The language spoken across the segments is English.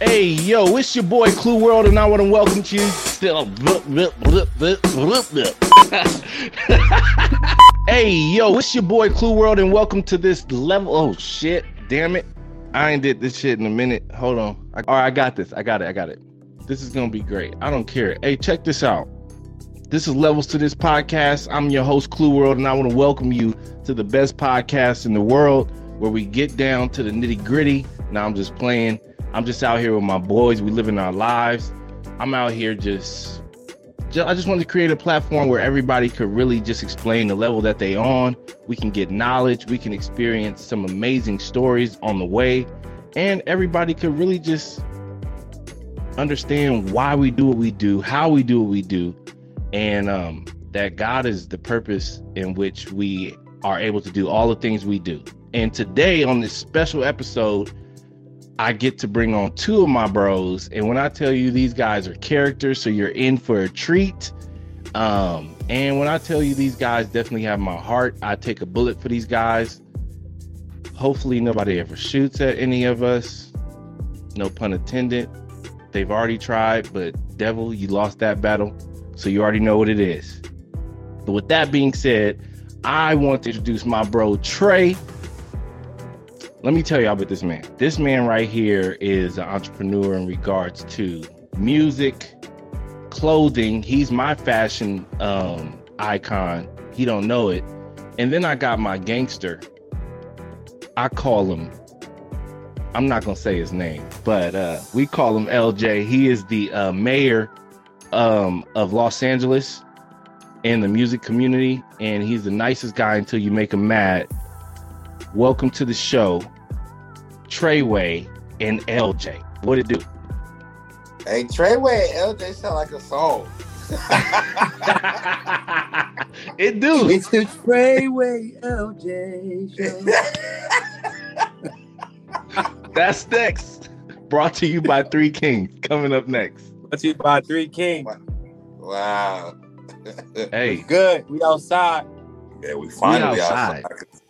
Hey, yo, it's your boy Klueworld, and I want to welcome you. Still, hey, yo, it's your boy Klueworld, and welcome to this level. Oh shit, damn it! I ain't did this shit in a minute. Hold on. I, all right, I got this. I got it. I got it. This is gonna be great. I don't care. Hey, check this out. This is Levels to This podcast. I'm your host, Klueworld, and I want to welcome you to the best podcast in the world where we get down to the nitty gritty. Now I'm just playing. I'm just out here with my boys. We living our lives. I'm out here just, just I just wanted to create a platform where everybody could really just explain the level that they on. We can get knowledge. We can experience some amazing stories on the way, and everybody could really just understand why we do what we do, how we do what we do, and um, that God is the purpose in which we are able to do all the things we do. And today on this special episode I get to bring on two of my bros. And when I tell you these guys are characters, so you're in for a treat. Um, and when I tell you these guys definitely have my heart, I take a bullet for these guys. Hopefully, nobody ever shoots at any of us. No pun intended. They've already tried, but devil, you lost that battle. So you already know what it is. But with that being said, I want to introduce my bro Tre let me tell y'all about this man. This man right here is an entrepreneur in regards to music, clothing. He's my fashion um, icon. He don't know it. And then I got my gangster. I call him. I'm not gonna say his name, but uh, we call him LJ. He is the uh, mayor um, of Los Angeles in the music community, and he's the nicest guy until you make him mad welcome to the show, Treway and LJ. What it do? Hey, Treway and LJ sound like a song. it do. It's the Treway LJ show. That's next. Brought to you by Three Kings. Coming up next. Brought to you by Three Kings. Wow. hey. Good. We outside. Yeah, we finally we outside. outside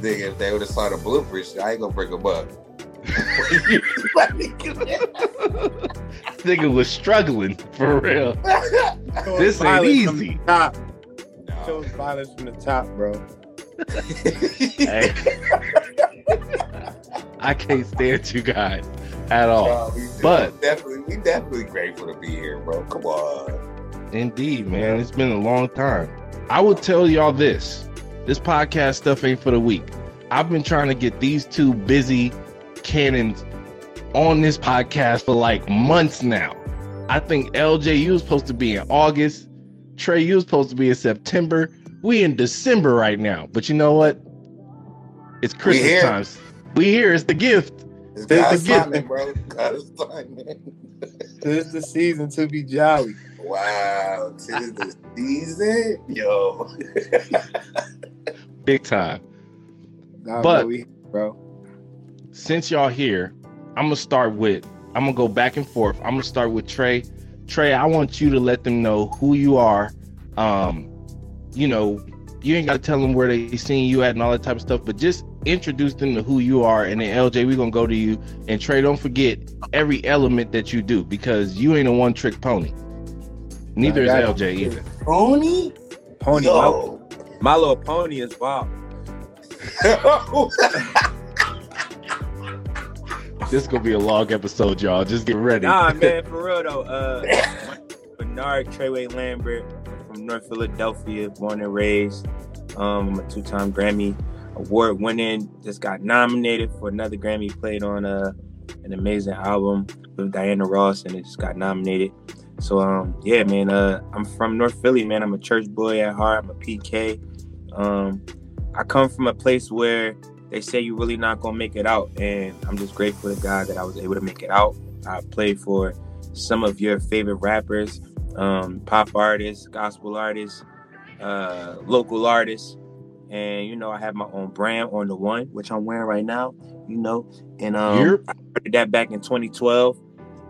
nigga, if they would have saw the bloopers, I ain't gonna bring them up. nigga was struggling for real. this ain't easy. Top. No. Shows violence from the top, bro. hey. I can't stand you guys at all. Bro, but definitely, we definitely grateful to be here, bro. Come on. Indeed, man. It's been a long time. I will tell y'all this this podcast stuff ain't for the weak. I've been trying to get these two busy cannons on this podcast for like months now. I think LJ, you was supposed to be in August. Tre, you was supposed to be in September. We in December right now. But you know what? It's Christmas we time. We here. It's the gift. It's, it's the gift, bro. God is Tis the season to be jolly. Wow, tis the season, yo. Big time. God but we, bro, since y'all here, I'm gonna start with. I'm gonna go back and forth. I'm gonna start with Tre. Tre, I want you to let them know who you are. Um, you know, you ain't gotta tell them where they seen you at and all that type of stuff, but just introduce them to who you are. And then LJ, we're gonna go to you. And Tre, don't forget every element that you do because you ain't a one trick pony. Neither is LJ either. Pony? Pony. My, my little pony is wild. this is gonna be a long episode, y'all. Just get ready. Nah, man, for real though. Uh, Bernard Treway Lambert from North Philadelphia, born and raised. Um, I'm a two-time Grammy award winning. Just got nominated for another Grammy. Played on uh, an amazing album with Diana Ross, and it just got nominated. So um, yeah, man. Uh, I'm from North Philly, man. I'm a church boy at heart. I'm a PK. Um, I come from a place where they say you're really not gonna make it out, and I'm just grateful to God that I was able to make it out. I played for some of your favorite rappers, um, pop artists, gospel artists, uh, local artists, and you know I have my own brand on the one, which I'm wearing right now. You know, and um, yep. I started that back in 2012,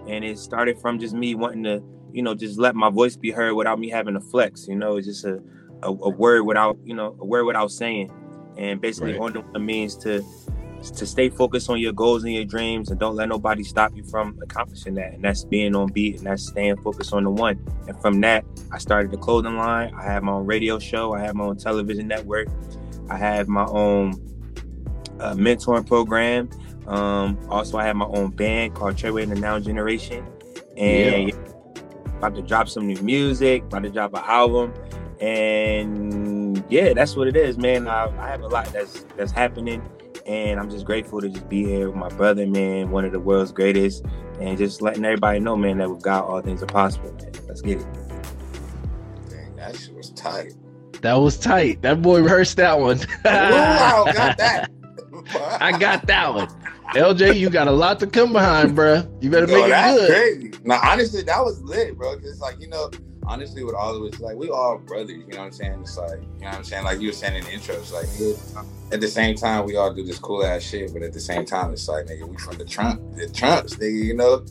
and it started from just me wanting to, you know, just let my voice be heard without me having to flex. You know, it's just a a, a, word without you know a word without saying and basically right. on the means to to stay focused on your goals and your dreams and don't let nobody stop you from accomplishing that. And that's being on beat and that's staying focused on the one. And from that, I started the clothing line. I have my own radio show. I have my own television network. I have my own uh, mentoring program. Um, also, I have my own band called Treway and the Now Generation. And yeah. About to drop some new music, about to drop an album. And yeah, that's what it is, man. I, I have a lot that's that's happening and I'm just grateful to just be here with my brother, man, one of the world's greatest, and just letting everybody know, man, that with God all things are possible, man. Let's get it. Dang, that shit was tight. That was tight. That boy rehearsed that one. wow, got that. I got that one. LJ, you got a lot to come behind, bro. You better Yo, make it good. Crazy. Now, honestly, that was lit, bro. Cause like you know, honestly, with all of us, like we all brothers. You know what I'm saying? It's like, you know what I'm saying? Like you were saying in the intro, it's like, at the same time, we all do this cool ass shit, but at the same time, it's like, nigga, we from the Trump, the Trumps, nigga, you know?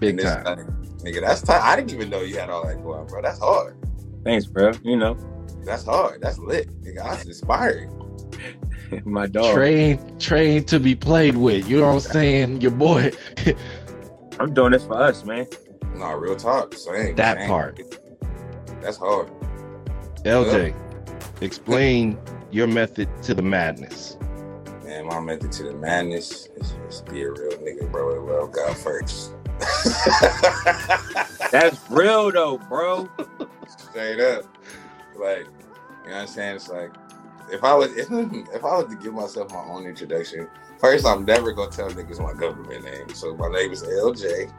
Big time. Like, nigga, that's tight. I didn't even know you had all that going, bro. That's hard. Thanks, bro. You know, that's hard. That's lit, nigga. I was inspired. My dog. Train, train to be played with. You know what I'm saying? Your boy. I'm doing this for us, man. No, real talk. Same. That same. part. That's hard. LJ, yeah. explain your method to the madness. Man, my method to the madness is just be a real nigga, bro. It Well, God first. That's real though, bro. Straight up. Like, you know what I'm saying? It's like if I was if, if I was to give myself my own introduction, first I'm never gonna tell niggas my government name. So my name is LJ.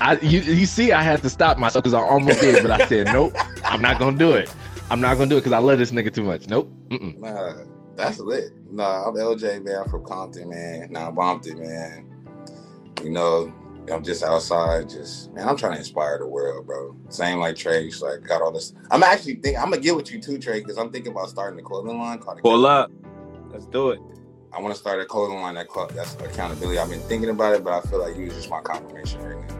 I you you see I had to stop myself because I almost did, but I said nope, I'm not gonna do it. I'm not gonna do it because I love this nigga too much. Nope. Mm-mm. Nah, that's lit. Nah, I'm LJ man. I'm from Compton, man. Now Bompton, man. You know, I'm just outside, just man. I'm trying to inspire the world, bro. Same like Tre, like got all this. I'm actually think I'm gonna get with you too, Tre, because I'm thinking about starting a clothing line called. Pull up, let's do it. I want to start a clothing line that club. that's accountability. I've been thinking about it, but I feel like you is just my confirmation right now.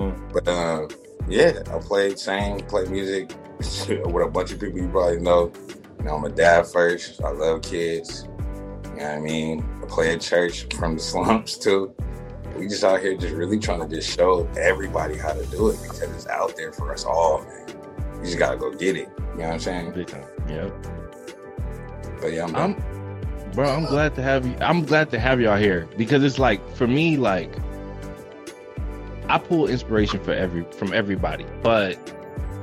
Mm. But uh, yeah, I played, sang, play music with a bunch of people you probably know. You know, I'm a dad first. I love kids. You know what I mean? I play at church from the slums too we just out here just really trying to just show everybody how to do it because it's out there for us all, man. You just gotta go get it. You know what I'm saying? Big time. Yep. But yeah, I'm, I'm bro, I'm glad to have you. I'm glad to have y'all here because it's like for me, like I pull inspiration for every from everybody, but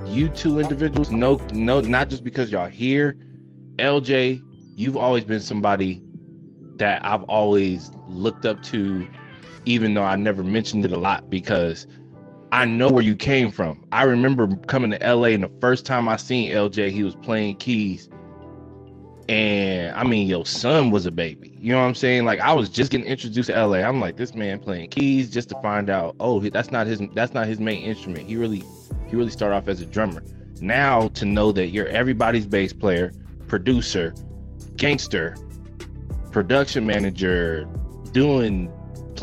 you two individuals, no, no, not just because y'all here. LJ, you've always been somebody that I've always looked up to even though I never mentioned it a lot because I know where you came from. I remember coming to LA and the first time I seen LJ, he was playing keys. And I mean, your son was a baby. You know what I'm saying? Like I was just getting introduced to LA. I'm like, this man playing keys just to find out, oh, that's not his that's not his main instrument. He really he really started off as a drummer. Now to know that you're everybody's bass player, producer, gangster, production manager, doing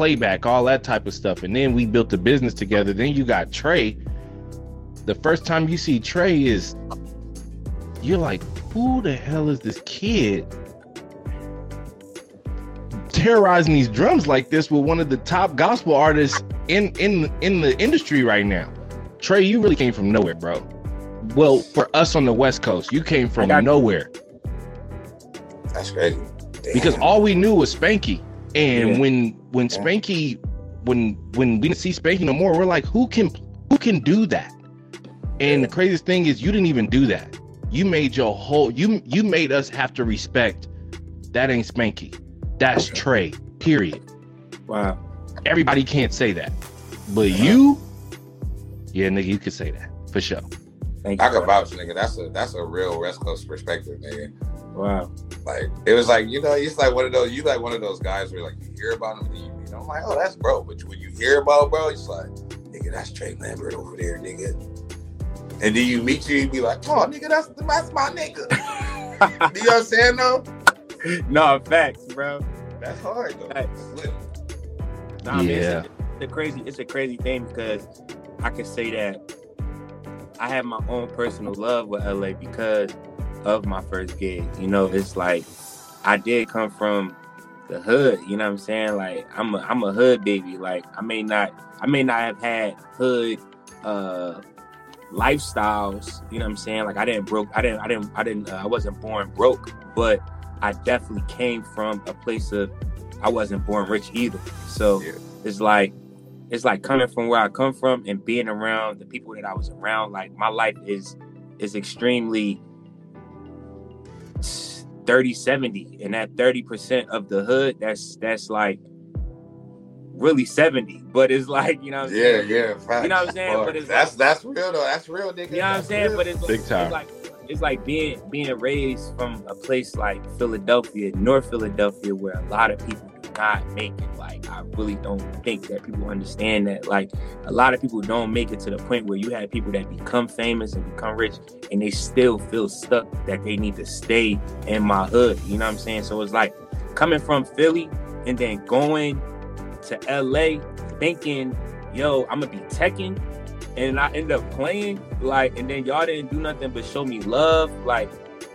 playback, all that type of stuff. And then we built a business together. Then you got Tre. The first time you see Tre is you're like, who the hell is this kid terrorizing these drums like this with one of the top gospel artists in in in the industry right now? Tre, you really came from nowhere, bro. Well, for us on the West Coast, you came from nowhere. That's crazy. Damn. Because all we knew was Spanky. And yeah. when when. Spanky when when we didn't see Spanky no more, we're like, who can who can do that? And the craziest thing is you didn't even do that. You made your whole you you made us have to respect that ain't Spanky. That's Tre. Period. Wow. Everybody can't say that. But you, yeah, nigga, you could say that for sure. Thank I can vouch, nigga. That's a that's a real West Coast perspective, nigga. Wow. Like it was like you know, it's like one of those you like one of those guys where like you hear about him and you, you know, I'm like, oh, that's bro. But when you hear about bro, it's like, nigga, that's Tre Lambert over there, nigga. And then you meet you, you be like, oh, nigga, that's that's my nigga. you know what I'm saying though? No facts, bro. That's hard though. Facts. Nah, yeah. Man, it's, a, it's a crazy, it's a crazy thing because I can say that I have my own personal love with LA because of my first gig. You know, it's like I did come from the hood. You know what I'm saying? Like I'm a I'm a hood baby. Like I may not I may not have had hood uh lifestyles. You know what I'm saying? Like I didn't broke. I didn't. I didn't. I didn't. Uh, I wasn't born broke, but I definitely came from a place of. I wasn't born rich either. So yeah. it's like it's like coming from where I come from and being around the people that I was around. Like my life is is extremely 30 70 and that 30% of the hood that's that's like really 70 but it's like you know yeah saying? yeah facts. you know what i'm saying but it's that's like, that's real though that's real nigga. you know what i'm saying real. but it's, Big time. it's like it's like being being raised from a place like philadelphia north philadelphia where a lot of people do not make it like i really don't think that people understand that like a lot of people don't make it to the point where you have people that become famous and become rich and they still feel stuck that they need to stay in my hood you know what i'm saying so it's like coming from philly and then going to LA thinking, yo, I'm gonna be teching. And I end up playing, like, and then y'all didn't do nothing but show me love. Like,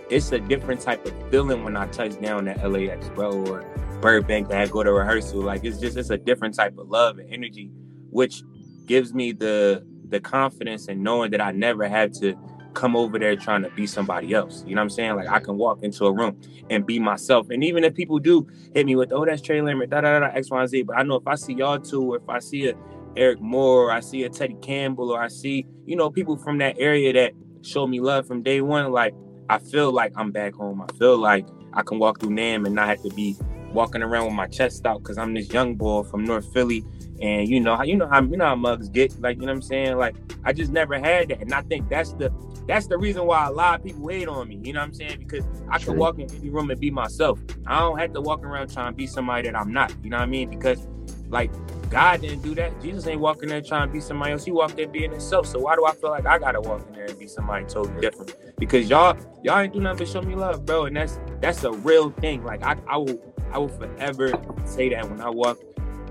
it's a different type of feeling when I touch down at LAX, bro, or Burbank that I go to rehearsal. Like, it's just it's a different type of love and energy, which gives me the the confidence and knowing that I never had to come over there trying to be somebody else. You know what I'm saying? Like I can walk into a room and be myself. And even if people do hit me with, oh, that's Tre Lambert, da da da, X, Y, and Z. But I know if I see y'all two, or if I see a Eric Moore, or I see a Teddy Campbell, or I see, you know, people from that area that show me love from day one, like I feel like I'm back home. I feel like I can walk through NAMM and not have to be walking around with my chest out because I'm this young boy from North Philly. And you know how you know how you know how mugs get, like you know what I'm saying? Like I just never had that. And I think that's the that's the reason why a lot of people hate on me. You know what I'm saying? Because I can walk in any room and be myself. I don't have to walk around trying to be somebody that I'm not. You know what I mean? Because like God didn't do that. Jesus ain't walking there trying to be somebody else. He walked there being himself. So why do I feel like I gotta walk in there and be somebody totally different? Because y'all y'all ain't do nothing but show me love, bro. And that's that's a real thing. Like I, I will I will forever say that when I walk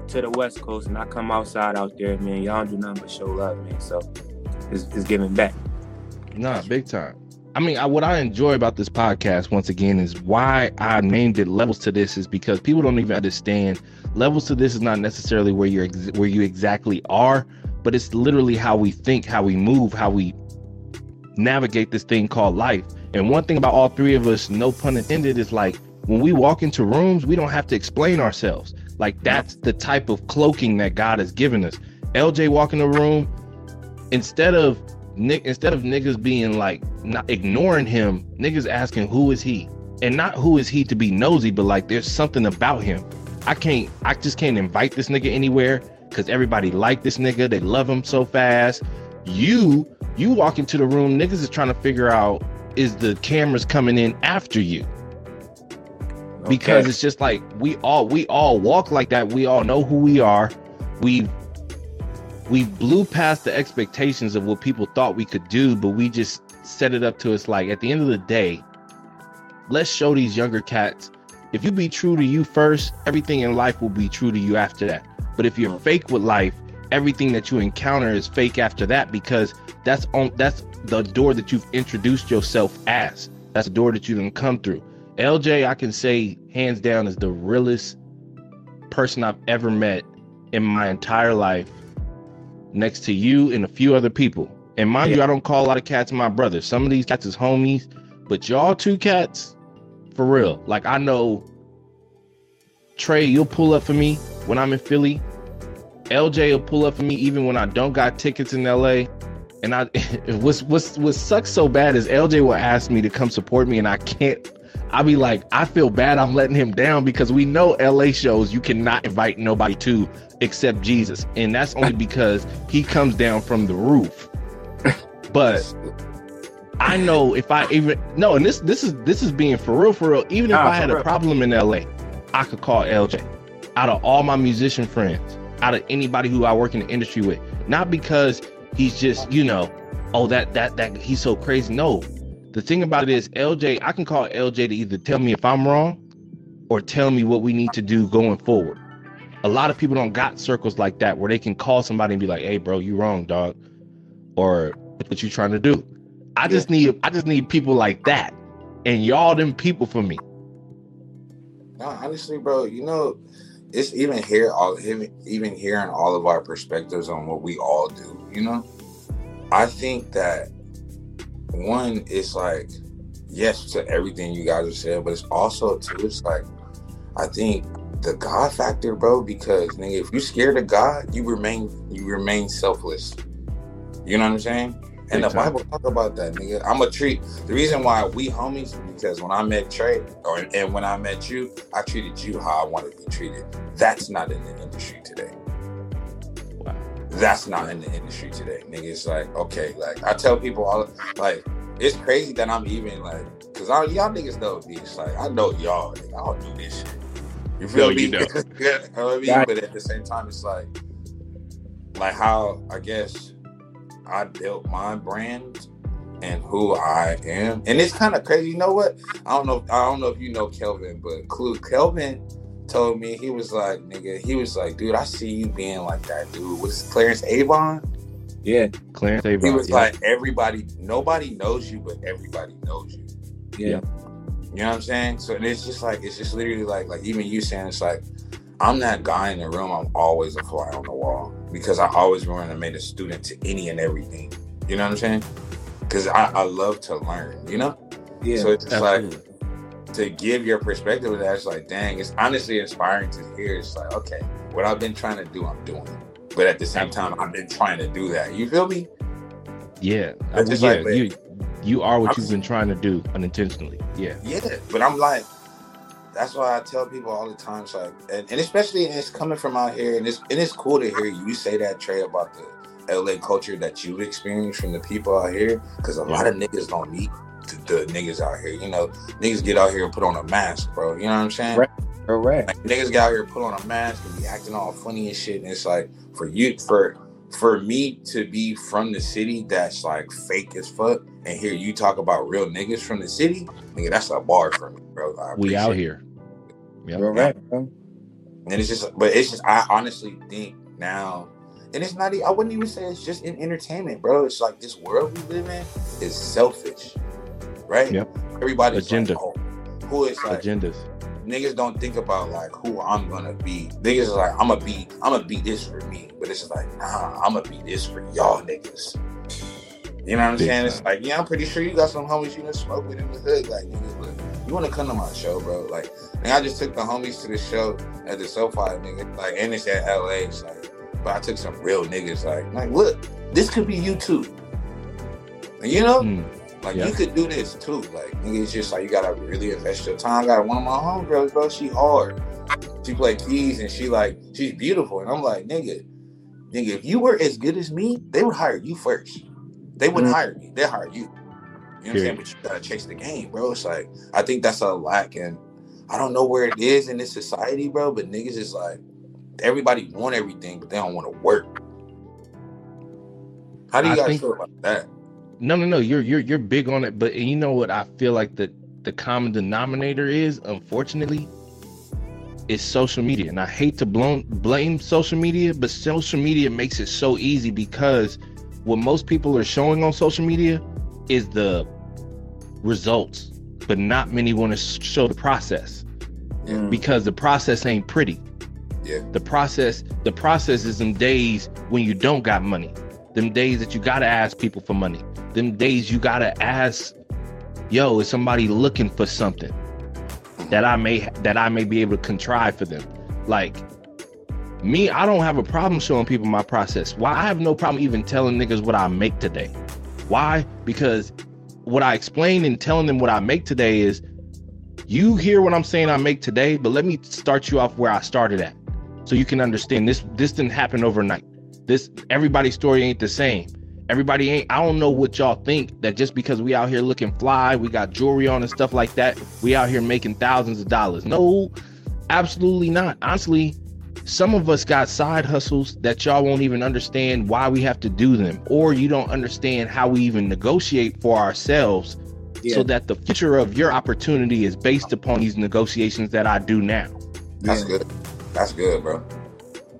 to the West Coast and I come outside out there, man, y'all don't nothing but show love, man. So it's, it's giving back. Nah, big time. I mean, I, what I enjoy about this podcast, once again, is why I named it "Levels to This" is because people don't even understand. Levels to this is not necessarily where you're ex- where you exactly are, but it's literally how we think, how we move, how we navigate this thing called life. And one thing about all three of us, no pun intended, is like when we walk into rooms, we don't have to explain ourselves. Like that's the type of cloaking that God has given us. LJ walk in the room, instead of Nick, instead of niggas being like not ignoring him, niggas asking who is he, and not who is he to be nosy, but like there's something about him. I can't, I just can't invite this nigga anywhere because everybody like this nigga. They love him so fast. You, you walk into the room, niggas is trying to figure out is the cameras coming in after you because it's just like we all we all walk like that we all know who we are we we blew past the expectations of what people thought we could do, but we just set it up to us like at the end of the day, let's show these younger cats if you be true to you first, everything in life will be true to you after that. But if you're mm. fake with life, everything that you encounter is fake after that because that's on that's the door that you've introduced yourself as. That's the door that you can come through. LJ, I can say hands down is the realest person I've ever met in my entire life next to you and a few other people. And mind yeah. you, I don't call a lot of cats my brothers. Some of these cats is homies, but y'all two cats, for real. Like I know Tre, you'll pull up for me when I'm in Philly. LJ will pull up for me even when I don't got tickets in LA. And I what's what's what sucks so bad is LJ will ask me to come support me and I can't I'll be like, I feel bad I'm letting him down because we know LA shows you cannot invite nobody to except Jesus. And that's only because he comes down from the roof. But I know if I even no, and this this is this is being for real, for real. Even if I had a problem in LA, I could call LJ. Out of all my musician friends, out of anybody who I work in the industry with, not because he's just you know, oh that that that he's so crazy. No, the thing about it is, LJ, I can call LJ to either tell me if I'm wrong or tell me what we need to do going forward. A lot of people don't got circles like that where they can call somebody and be like, "Hey, bro, you wrong, dog," or "What you trying to do?" I just need, I just need people like that, and y'all them people for me. No, honestly, bro, you know, it's even here, all even hearing all of our perspectives on what we all do. You know, I think that one is like yes to everything you guys have said, but it's also too. It's like I think the God factor, bro, because nigga, if you scared of God, you remain you remain selfless. You know what I'm saying? And the Bible talk about that, nigga. I'm a treat. The reason why we homies because when I met Tre, or and when I met you, I treated you how I wanted to be treated. That's not in the industry today. That's not in the industry today, nigga. It's like okay, like I tell people all like it's crazy that I'm even like, cause I, y'all niggas know this. Like I know y'all. Nigga, I don't do this shit. You feel no, me? You know. I mean? But at the same time, it's like, like how I guess I built my brand and who I am. And it's kind of crazy. You know what? I don't know. I don't know if you know Kelvin, but Clue Kelvin told me he was like, nigga, he was like, dude, I see you being like that dude. Was Clarence Avant? Yeah, Clarence Avant. He was yeah. like, everybody, nobody knows you, but everybody knows you. Yeah. yeah. You know what I'm saying? So it's just like it's just literally like like even you saying it's like I'm that guy in the room. I'm always a fly on the wall because I always want to make a student to any and everything. You know what I'm saying? Because I, I love to learn. You know? Yeah. So it's just absolutely. like to give your perspective of that. It's like, dang, it's honestly inspiring to hear. It's like, okay, what I've been trying to do, I'm doing. But at the same time, I've been trying to do that. You feel me? Yeah. I, yeah. Like, you you are what I'm, you've been trying to do unintentionally. Yeah. Yeah. But I'm like, that's why I tell people all the time, it's like, and, and especially and it's coming from out here, and it's and it's cool to hear you say that Tre about the LA culture that you've experienced from the people out here, because a lot of niggas don't meet the, the, niggas out here. You know, niggas get out here and put on a mask, bro. You know what I'm saying? Right. Correct. Like, niggas get out here put on a mask and be acting all funny and shit, and it's like for you for for me to be from the city that's like fake as fuck and hear you talk about real niggas from the city, nigga, that's a bar for me, bro. we out here. Yeah, right. And it's just, but it's just, I honestly think now, and it's not, I wouldn't even say it's just in entertainment, bro. It's like this world we live in is selfish, right? Yep. Everybody's agenda. Like, oh, who is like agendas? Niggas don't think about like who I'm gonna be. Niggas is like, I'm gonna be, I'm gonna be this for me, but it's like, nah, I'm gonna be this for y'all niggas. You know what I'm Big saying? Time. It's like, yeah, I'm pretty sure you got some homies you done smoke with in the hood. Like, nigga, look, you want to come to my show, bro? Like, and I just took the homies to the show at the SoFi, nigga. Like, and it's at LA. It's like, but I took some real niggas. Like, like, look, this could be you too. And you know, mm, like yeah. you could do this too. Like, nigga, it's just like you gotta really invest your time. I got one of my homegirls, bro. She hard. She play keys and she like she's beautiful. And I'm like, nigga, nigga, if you were as good as me, they would hire you first. They wouldn't mm. hire me. They hire you. You know what I'm saying? But you gotta chase the game, bro. It's like I think that's a lack, and I don't know where it is in this society, bro. But niggas is like everybody want everything, but they don't want to work. How do you I guys think, feel about that? No, no, no. You're you're you're big on it, but you know what? I feel like the the common denominator is, unfortunately, is social media, and I hate to blame blame social media, but social media makes it so easy because what most people are showing on social media is the results, but not many want to show the process mm. because the process ain't pretty. Yeah. The process, the process is them days when you don't got money, them days that you gotta ask people for money, them days you gotta ask, yo, is somebody looking for something that I may that I may be able to contrive for them, like me, I don't have a problem showing people my process. Why? I have no problem even telling niggas what I make today. Why? Because what I explain and telling them what I make today is you hear what I'm saying I make today, but let me start you off where I started at. So you can understand this this didn't happen overnight. This everybody's story ain't the same. Everybody ain't I don't know what y'all think that just because we out here looking fly, we got jewelry on and stuff like that, we out here making thousands of dollars. No, absolutely not. Honestly, some of us got side hustles that y'all won't even understand why we have to do them, or you don't understand how we even negotiate for ourselves yeah. so that the future of your opportunity is based upon these negotiations that I do now. That's yeah. good. That's good, bro.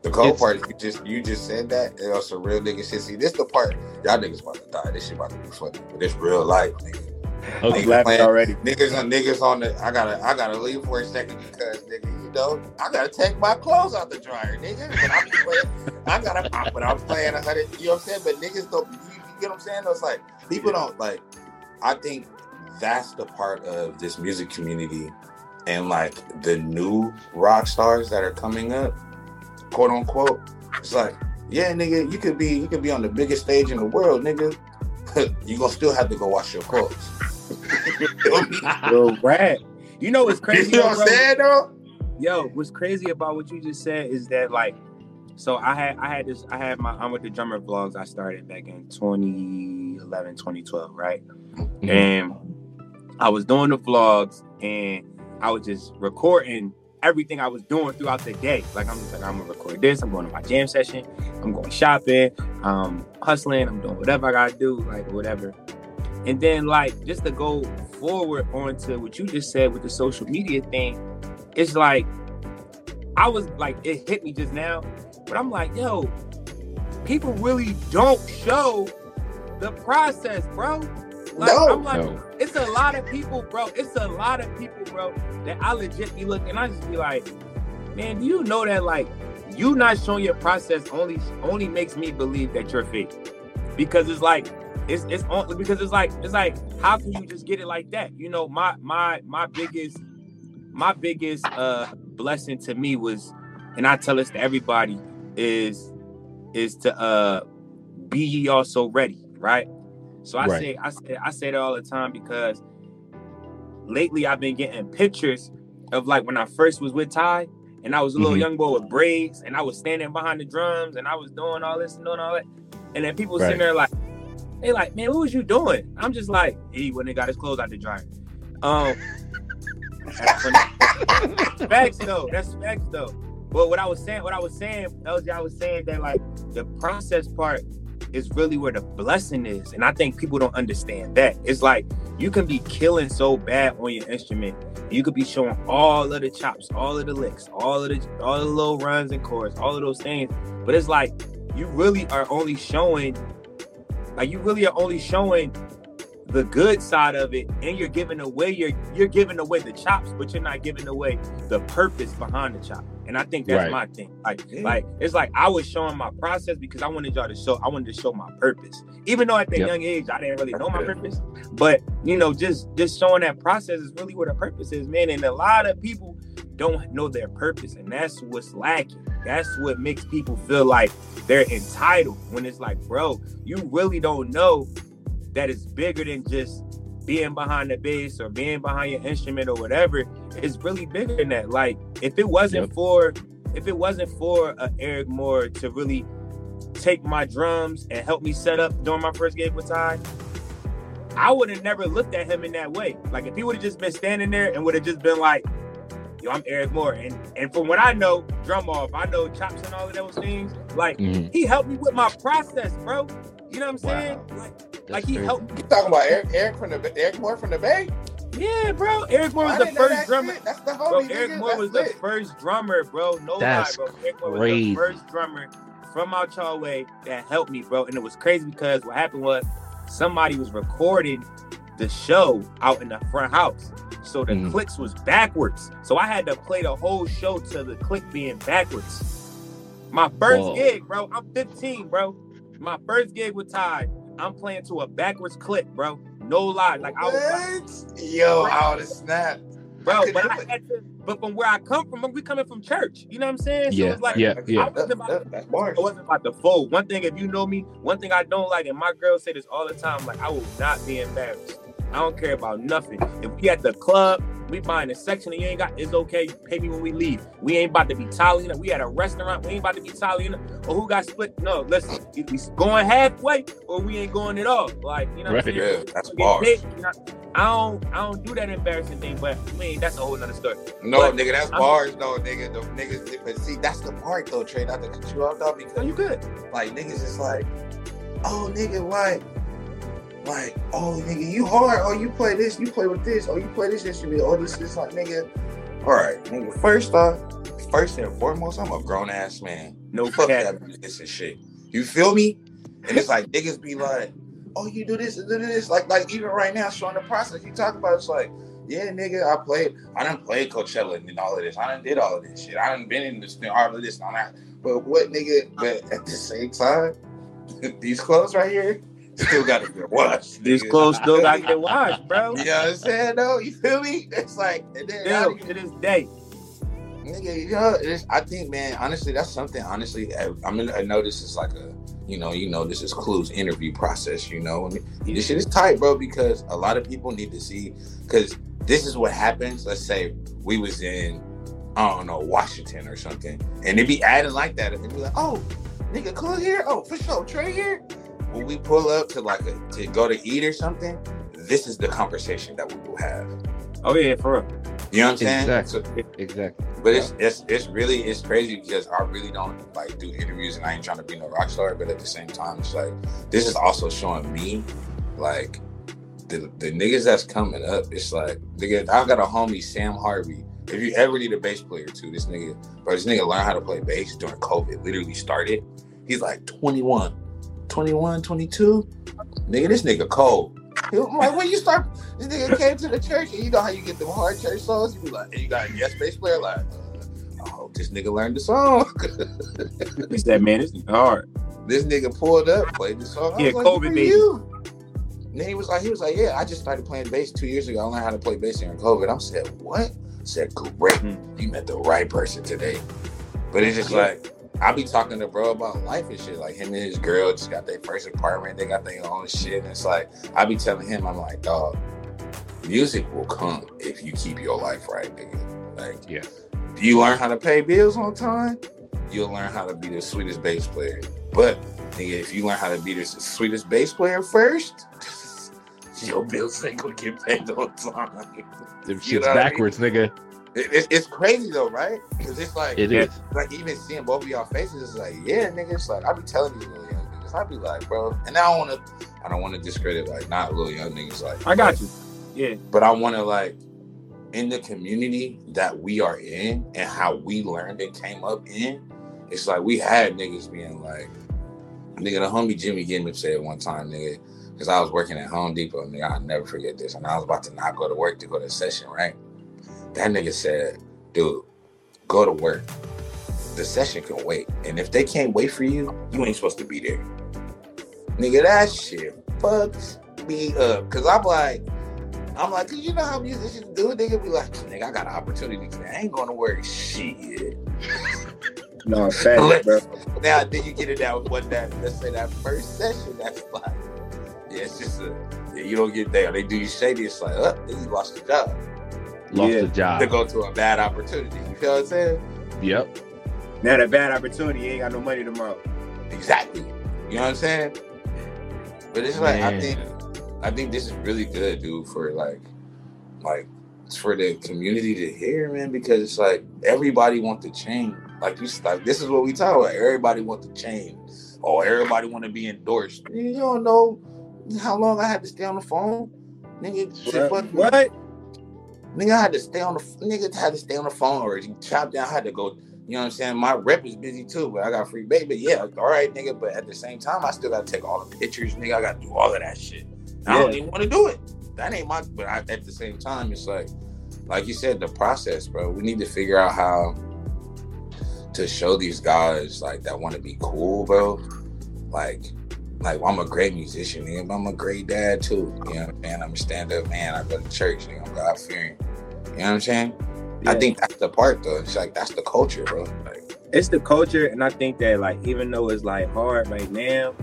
The cold part is you just you just said that. Was some real nigga shit. See, this the part y'all niggas about to die. This shit about to be funny, but it's real life, nigga. Okay. Niggas playing, already. Niggas on niggas on the. I gotta I gotta leave for a second because nigga, you know, I gotta take my clothes out the dryer, nigga. But I'm playing, I gotta pop, but I'm playing a hundred. You know what I'm saying? But niggas don't. You, you get what I'm saying? It's like people don't like. I think that's the part of this music community and like the new rock stars that are coming up, quote unquote. It's like, yeah, nigga, you could be you could be on the biggest stage in the world, nigga. you gonna still have to go wash your clothes. Yo, Brad. You know what's crazy? You know what I'm saying, though? Yo, what's crazy about what you just said is that like, so I had I had this I had my I'm with the drummer vlogs I started back in 2011 2012 right, mm-hmm. and I was doing the vlogs and I was just recording everything I was doing throughout the day. Like I'm just like I'm gonna record this. I'm going to my jam session. I'm going shopping. I'm hustling. I'm doing whatever I gotta do, like whatever. And then like just to go forward onto what you just said with the social media thing, it's like I was like it hit me just now, but I'm like, yo, people really don't show the process, bro. Like, no, I'm like, no. it's a lot of people, bro. It's a lot of people, bro, that I legit be looking. I just be like, man, do you know that like you not showing your process only only makes me believe that you're fake? Because it's like it's it's on because it's like it's like how can you just get it like that? You know, my my my biggest my biggest uh blessing to me was, and I tell this to everybody, is is to uh be ye also ready, right? So I right. say I say I say that all the time because lately I've been getting pictures of like when I first was with Tye and I was a little mm-hmm. young boy with braids and I was standing behind the drums and I was doing all this and doing all that. And then people right. sitting there like, they like, man, what was you doing? I'm just like, he went and got his clothes out the dryer. Um facts though. That's facts though. But what I was saying, what I was saying, LJ, I was saying that like the process part is really where the blessing is. And I think people don't understand that. It's like you can be killing so bad on your instrument. You could be showing all of the chops, all of the licks, all of the all the little runs and chords, all of those things. But it's like you really are only showing like you really are only showing the good side of it and you're giving away your you're giving away the chops but you're not giving away the purpose behind the chop. And i think that's right. my thing. Like yeah. like it's like i was showing my process because i wanted y'all to show i wanted to show my purpose. Even though at that yep. young age i didn't really know my purpose. But you know just just showing that process is really what a purpose is man. And a lot of people don't know their purpose and that's what's lacking. That's what makes people feel like they're entitled when it's like bro you really don't know that is bigger than just being behind the bass or being behind your instrument or whatever. It's really bigger than that. Like if it wasn't yep. for if it wasn't for uh, Eric Moore to really take my drums and help me set up during my first gig with Tye, I would have never looked at him in that way. Like if he would have just been standing there and would have just been like, yo, I'm Eric Moore. And and from what I know, drum off, I know chops and all of those things. Like mm-hmm. he helped me with my process, bro. You know what I'm saying? Wow. Like, like he helped. You talking about Eric, Eric from the Eric Moore from the Bay? Yeah, bro. Eric Moore was the first drummer. That's the homie, bro, Eric Moore was the first drummer, bro. No That's lie, bro. Eric Moore crazy. was the first drummer from out your way that helped me, bro. And it was crazy because what happened was somebody was recording the show out in the front house. So the mm. clicks was backwards. So I had to play the whole show to the click being backwards. My first Whoa. gig, bro. I'm 15, bro. My first gig with Tye, I'm playing to a backwards click, bro. No lie. Like I was like, Yo, I would have snapped. Bro, but I had to, but from where I come from, we coming from church. You know what I'm saying? So yeah, it's like, yeah, yeah. I wasn't, about, that, that's I wasn't about the fold. One thing, if you know me, one thing I don't like, and my girls say this all the time, like I will not be embarrassed. I don't care about nothing. If we at the club, we buying a section and you ain't got, it's okay. Pay me when we leave. We ain't about to be Italian. We at a restaurant. We ain't about to be Italian. Or who got split? No, listen. If we going halfway or we ain't going at all. Like you know, right. what I'm saying? Yeah, that's bars. Hit, you know, I don't, I don't do that embarrassing thing. But I mean, that's a whole nother story. No, but, nigga, that's I'm, bars though, nigga. The niggas, but see, that's the part though, Tre. Not to cut you off though, because oh, you good. Like niggas is like, oh, nigga, why? Like, oh nigga, you hard. Oh, you play this, you play with this, oh, you play this instrument, oh, this is like nigga. All right, nigga. First off, first and foremost, I'm a grown ass man. No fuck that this and shit. You feel me? And it's like niggas be like, oh, you do this and do this. Like, like even right now, showing the process. You talk about it's like, yeah, nigga, I played, I done played Coachella and all of this. I done did all of this shit. I done been in this, thing, all of this, and all that. But what, nigga? But at the same time, these clothes right here still gotta get washed. These clothes still gotta get washed, bro. You know what I'm saying? Though, you feel me? It's like, and then still, to this day. Nigga, you know, I think, man, honestly, that's something. Honestly, I, I mean, I know this is like a, you know, you know, this is Klue's interview process. You know, and this shit is tight, bro, because a lot of people need to see. Because this is what happens. Let's say we was in, I don't know, Washington or something, and they be adding like that, and be like, oh, nigga, Klue here, oh, for sure, Tre here. When we pull up to like a, to go to eat or something, this is the conversation that we will have. Oh yeah, for real. You know what I'm saying? Exactly. So, exactly. But it's it's it's really it's crazy because I really don't like do interviews and I ain't trying to be no rock star, but at the same time, it's like this is also showing me like the the niggas that's coming up. It's like nigga, I've got a homie Sam Harvey. If you ever need a bass player too, this nigga, bro, this nigga learned how to play bass during COVID. Literally started. He's like 21, 21, 22. Nigga, this nigga cold. I'm like, when you start, this nigga came to the church, and you know how you get them hard church songs. You be like, and you got a guest bass player, like, uh, I hope this nigga learned the song. he said, man, this is hard. This nigga pulled up, played the song. Yeah, like, COVID baby. You? And then he was like, he was like, yeah, I just started playing bass two years ago. I learned how to play bass during COVID. I'm said, what? I said, great. Mm-hmm. You met the right person today. But it's just like, I be talking to bro about life and shit. Like him and his girl just got their first apartment. They got their own shit. And it's like I be telling him, I'm like, dog, music will come if you keep your life right, nigga. Like, yeah. You learn how to pay bills on time? You'll learn how to be the sweetest bass player. But nigga, if you learn how to be the sweetest bass player first, your bills ain't gonna get paid on time. Them shit's backwards, I mean? nigga. It, it's crazy though, right? Because it's like it is like even seeing both of y'all faces, it's like, yeah, nigga. It's like I be telling these little young niggas, I be like, bro, and I don't want to, I don't want to discredit like not little young niggas, like I got you, yeah. But I want to like in the community that we are in and how we learned and came up in. It's like we had niggas being like, nigga, the homie Jimmy Gibbons said one time, nigga, because I was working at Home Depot, nigga, I'll never forget this, and I was about to not go to work to go to session, right? That nigga said, dude, go to work. The session can wait. And if they can't wait for you, you ain't supposed to be there. Nigga, that shit fucks me up. Cause I'm like, I'm like, you know how musicians do it? Nigga be like, nigga, I got an opportunity today. I ain't going to work. Shit. No, fact, bro. Now, then you get it out one that let's say that first session. That's like, yeah, it's just a yeah, you don't get there. They do you shady. It's like, oh, then you lost the job lost yeah, the job to go to a bad opportunity. You feel what I'm saying? Yep. Now that bad opportunity, you ain't got no money tomorrow. Exactly. You know what I'm saying? But it's like Man. I think I think this is really good, dude, for like like for the community to hear, man, because it's like everybody want to change. Like you like this is what we talk about. Everybody want to change. Or everybody want to be endorsed. You don't know how long I had to stay on the phone. Nigga, what? what? Nigga I had to stay on the nigga had to stay on the phone or chopped down. I had to go. You know what I'm saying? My rep is busy too, but I got free baby. Yeah, all right, nigga. But at the same time, I still gotta take all the pictures, nigga. I gotta do all of that shit. I don't even want to do it. That ain't my. But I, at the same time, it's like, like you said, the process, bro. We need to figure out how to show these guys like that want to be cool, bro. Like like I'm a great musician, nigga, but I'm a great dad too. You know what I'm saying? I'm a stand-up man. I go to church, nigga. I'm God fearing. You know what I'm saying? Yeah. I think that's the part though. It's like that's the culture, bro. Like it's the culture, and I think that like even though it's like hard right now,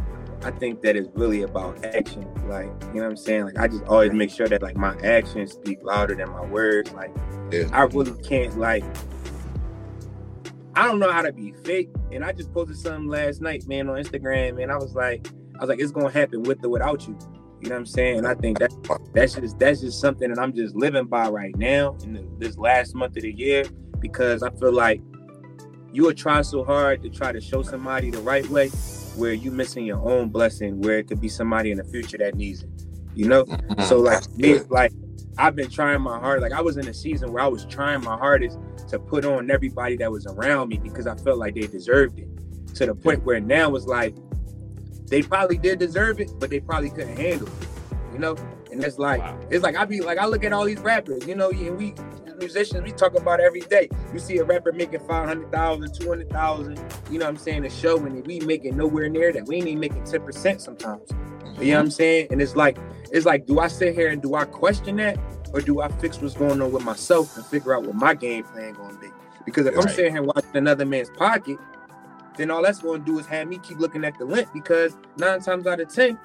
I think that it's really about action. Like, you know what I'm saying? Like I just always make sure that like my actions speak louder than my words. Like yeah. I really can't like I don't know how to be fake. And I just posted something last night, man, on Instagram, and I was like, I was like, it's gonna happen with or without you. You know what I'm saying? And I think that that's just that's just something that I'm just living by right now in the, this last month of the year because I feel like you will try so hard to try to show somebody the right way where you missing your own blessing where it could be somebody in the future that needs it. You know? Mm-hmm. So like me, like I've been trying my hard. Like I was in a season where I was trying my hardest to put on everybody that was around me because I felt like they deserved it. To the point where now it's like they probably did deserve it, but they probably couldn't handle it. You know? And it's like wow. it's like I be like I look at all these rappers, you know, and we musicians we talk about every day. You see a rapper making 500,000, 200,000, you know what I'm saying, a show and we making nowhere near that. We ain't even making 10% sometimes. Mm-hmm. You know what I'm saying? And it's like it's like do I sit here and do I question that or do I fix what's going on with myself and figure out what my game plan going to be? Because if right. I'm sitting here watching another man's pocket, then all that's going to do is have me keep looking at the lint because nine times out of ten,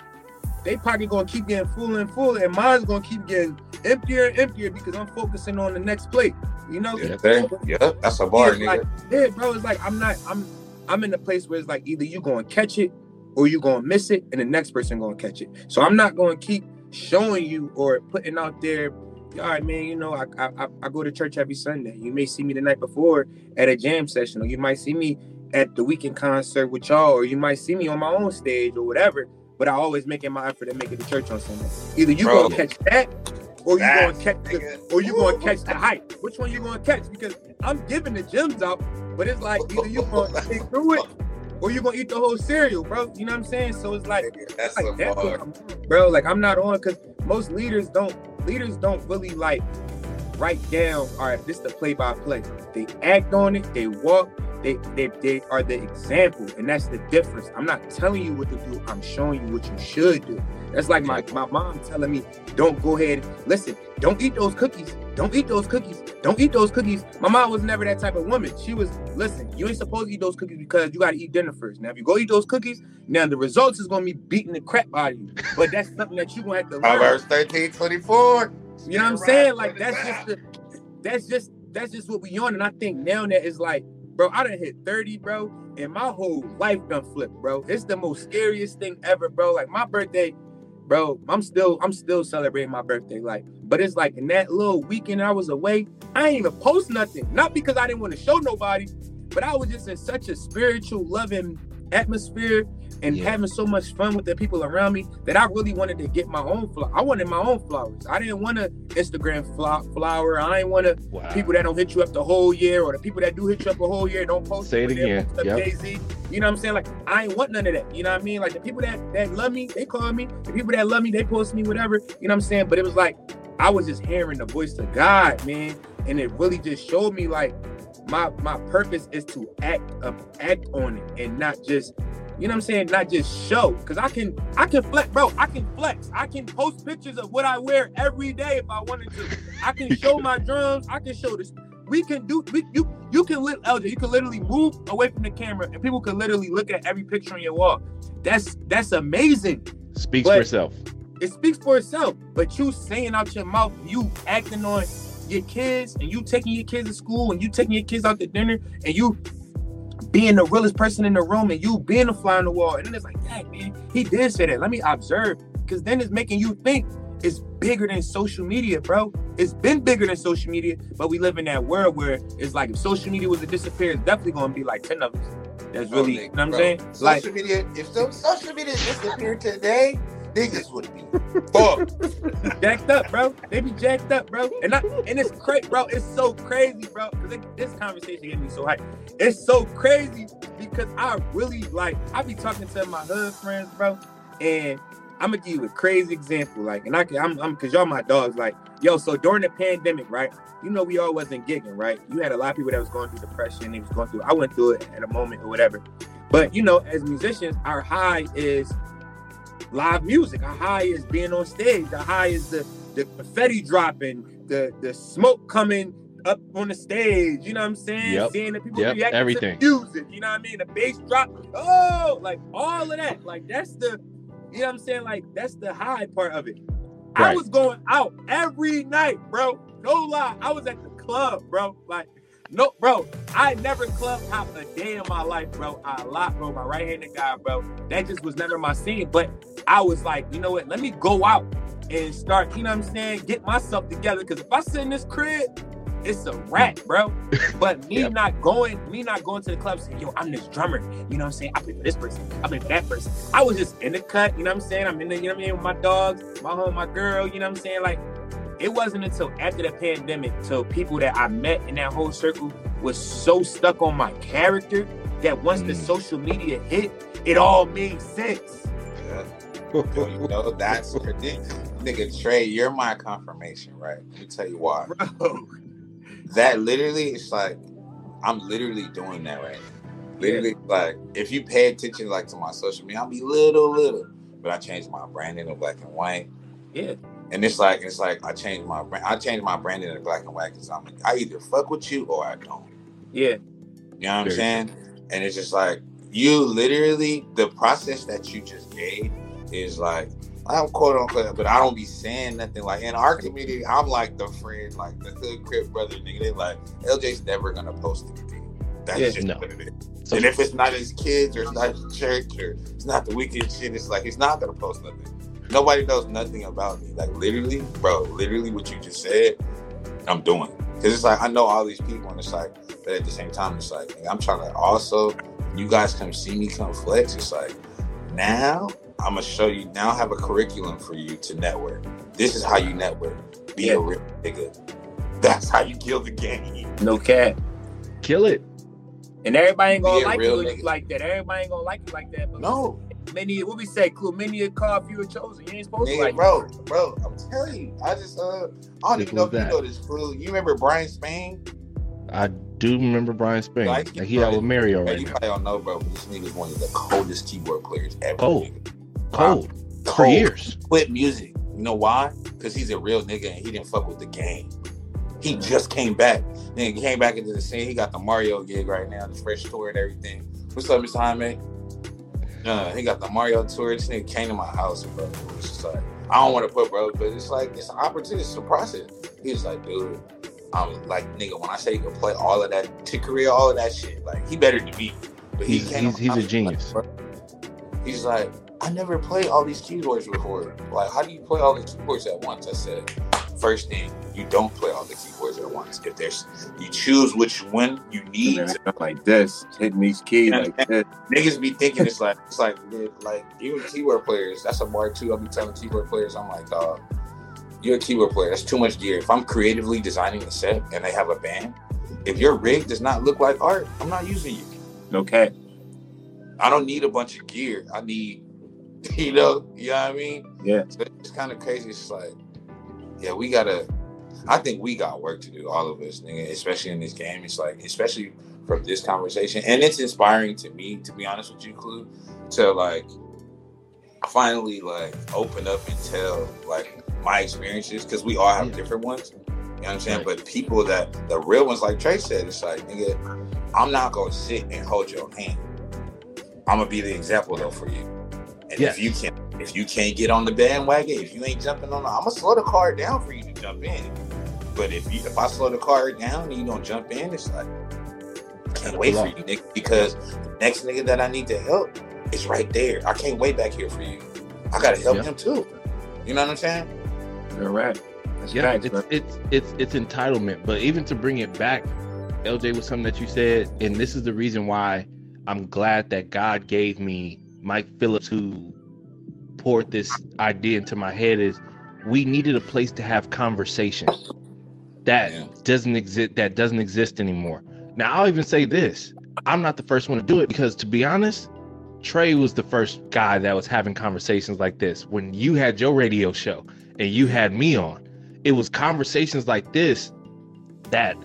they pocket gonna keep getting fuller and fuller, and mine's gonna keep getting emptier and emptier because I'm focusing on the next plate. You know? Yeah, yeah that's a bar, yeah, like, yeah, bro. It's like I'm not. I'm. I'm in a place where it's like either you gonna catch it or you gonna miss it, and the next person gonna catch it. So I'm not gonna keep showing you or putting out there. All right, man. You know, I, I I go to church every Sunday. You may see me the night before at a jam session, or you might see me at the Weeknd concert with y'all, or you might see me on my own stage or whatever but I always making my effort to make it to church on Sunday. Either you Bro. gonna catch that, or you gonna catch the, or you gonna catch the hype. Which one you gonna catch? Because I'm giving the gems out, but it's like either you gonna take through it, or you gonna eat the whole cereal, bro. You know what I'm saying? So it's like, that's like that bro. Like I'm not on because most leaders don't leaders don't really like write down. All right, this is the play by play. They act on it. They walk they, they, they are the example, and that's the difference. I'm not telling you what to do. I'm showing you what you should do. That's like my, my mom telling me, don't go ahead. Listen, don't eat those cookies. Don't eat those cookies. Don't eat those cookies. My mom was never that type of woman. She was, listen, you ain't supposed to eat those cookies because you got to eat dinner first. Now, if you go eat those cookies, now the results is going to be beating the crap out of you. But that's something that you're going to have to learn. Proverbs 13, 24. You know what I'm saying? Like, that's just, the, that's just, that's just what we on. And I think now that is like, Bro, I done hit 30, bro, and my whole life done flipped, bro. It's the most scariest thing ever, bro. Like my birthday, bro, I'm still I'm still celebrating my birthday. Like, but it's like in that little weekend I was away, I ain't even post nothing. Not because I didn't want to show nobody, but I was just in such a spiritual, loving atmosphere and yeah. having so much fun with the people around me that I really wanted to get my own flower. I wanted my own flowers. I didn't want an Instagram flower. I didn't want to wow. people that don't hit you up the whole year or the people that do hit you up a whole year don't post. Say it again. Yep. Jay-Z. You know what I'm saying? Like I ain't want none of that. You know what I mean? Like the people that that love me, they call me. The people that love me, they post me, whatever. You know what I'm saying? But it was like I was just hearing the voice of God, man, and it really just showed me like my my purpose is to act um, act on it and not just you know what I'm saying? Not just show. Cause I can I can flex, bro. I can flex. I can post pictures of what I wear every day if I wanted to. I can show my drums. I can show this. We can do we you you can lit LJ, you can literally move away from the camera and people can literally look at every picture on your wall. That's that's amazing. Speaks but for itself. It speaks for itself. But you saying out your mouth, you acting on your kids and you taking your kids to school and you taking your kids out to dinner and you being the realest person in the room and you being a fly on the wall. And then it's like, dang, man, he did say that. Let me observe. Because then it's making you think it's bigger than social media, bro. It's been bigger than social media, but we live in that world where it's like if social media was to disappear, it's definitely gonna be like 10 of us. That's oh, really, you know what I'm saying? Social like, media, if so, social media disappeared today, niggas would be fucked. jacked up, bro. They be jacked up, bro. And I, and it's crazy, bro. It's so crazy, bro. Because this conversation get me so hyped. It's so crazy because I really like. I be talking to my hood friends, bro, and I'm gonna give you a crazy example. Like, and I can, I'm, I'm, cause y'all my dogs. Like, yo, so during the pandemic, right? You know, we all wasn't gigging, right? You had a lot of people that was going through depression. They was going through. I went through it at a moment or whatever. But you know, as musicians, our high is live music. Our high is being on stage. Our high is the the confetti dropping, the the smoke coming up on the stage. You know what I'm saying? Yep. Seeing the people yep. react Everything. to music. You know what I mean? The bass drop. Oh, like all of that. Like that's the. You know what I'm saying? Like that's the high part of it. Right. I was going out every night, bro. No lie. I was at the club, bro. Like no, bro, I never club hop a day in my life, bro. I lot, bro. My right-handed guy, bro. That just was never my scene. But I was like, you know what? Let me go out and start, you know what I'm saying? Get myself together. Cause if I sit in this crib, it's a rat, bro. But me yep. not going, me not going to the club saying, yo, I'm this drummer. You know what I'm saying? I play for this person. I play for that person. I was just in the cut, you know what I'm saying? I'm in the, you know what I mean, with my dogs, my home, my girl, you know what I'm saying? Like it wasn't until after the pandemic, till people that I met in that whole circle was so stuck on my character that once mm. the social media hit, it all made sense. Yo, you know, that's nigga Tre, you're my confirmation, right? Let me tell you why. Bro. That literally is like I'm literally doing that right now. Literally, yeah. like if you pay attention like to my social media, I'll be little, little. But I changed my branding to black and white. Yeah. And it's like it's like I changed my brand. I changed my branding to black and white because I'm like I either fuck with you or I don't. Yeah. You know what I'm saying? And it's just like you literally the process that you just gave is like I'm quote unquote, but I don't be saying nothing like in our community. I'm like the friend, like the hood crip brother nigga. They like LJ's never gonna post anything. That's yeah, just no. what it is. So, and if it's not his kids or it's not his church or it's not the Weeknd shit, it's like he's not gonna post nothing. Nobody knows nothing about me. Like literally, bro, literally what you just said, I'm doing. Cause it's like I know all these people, and it's like, but at the same time, it's like I'm trying to also. You guys come see me, come flex. It's like now I'm gonna show you. Now I have a curriculum for you to network. This is how you network. Be yeah. a real nigga. That's how you kill the game. No cat. Kill it. And everybody ain't gonna like you like that. Everybody ain't gonna like you like that. But no. Many what we say, cool. Many a car if you were chosen. You ain't supposed Nigga, to like bro, bro. I'm telling you, I just uh, I don't even know if that? you know this fool. You remember Brian Spain? I do remember Brian Spain. Like, he out with Mario right you now. probably don't know, bro. But this nigga's one of the coldest keyboard players ever. Cold, cold, cold for years. Quit music. You know why? Because he's a real nigga and he didn't fuck with the game. He just came back. Then he came back into the scene. He got the Mario gig right now, the fresh tour and everything. What's up, Mr. Jaime? Uh, he got the Mario tour. This nigga came to my house, bro. It's just like I don't want to put bro, but it's like it's an opportunity, it's a process. He's like, dude, I'm like, nigga, when I say he can play all of that Tickeria, all of that shit, like he better than me. But he he's, he's, he's a genius. Like, he's like, I never played all these keyboards before. Like, how do you play all the keyboards at once? I said, first thing, you don't play all the keyboards at once. If there's, you choose which one you need. To, like this, hitting these keys like this. Niggas be thinking it's like it's like like even keyboard players. That's a mark too. I'll be telling keyboard players, I'm like, dog, you're a keyboard player. That's too much gear. If I'm creatively designing a set and they have a band, if your rig does not look like art, I'm not using you. Okay. I don't need a bunch of gear. I need, you know, you know what I mean? Yeah. So it's kind of crazy. It's like, yeah, we gotta. I think we got work to do, all of us, nigga, especially in this game. It's like, especially from this conversation, and it's inspiring to me, to be honest with you, Klue, to like finally like open up and tell like my experiences because we all have different ones. You know what I'm saying? Right. But people that the real ones, like Tre said, it's like, nigga, I'm not gonna sit and hold your hand. I'm gonna be the example though for you. And yes. if you can if you can't get on the bandwagon, if you ain't jumping on, the, I'm gonna slow the car down for you to jump in. But if you if I slow the car down and you don't jump in, it's like I can't wait for you, nigga, because the next nigga that I need to help is right there. I can't wait back here for you. I gotta help him too. You know what I'm saying? You're right. That's yeah, it's, it's it's it's entitlement. But even to bring it back, LJ was something that you said, and this is the reason why I'm glad that God gave me Mike Phillips, who poured this idea into my head. Is we needed a place to have conversation that yeah. doesn't exist. That doesn't exist anymore. Now I'll even say this: I'm not the first one to do it because, to be honest, Tre was the first guy that was having conversations like this when you had your radio show and you had me on. It was conversations like this that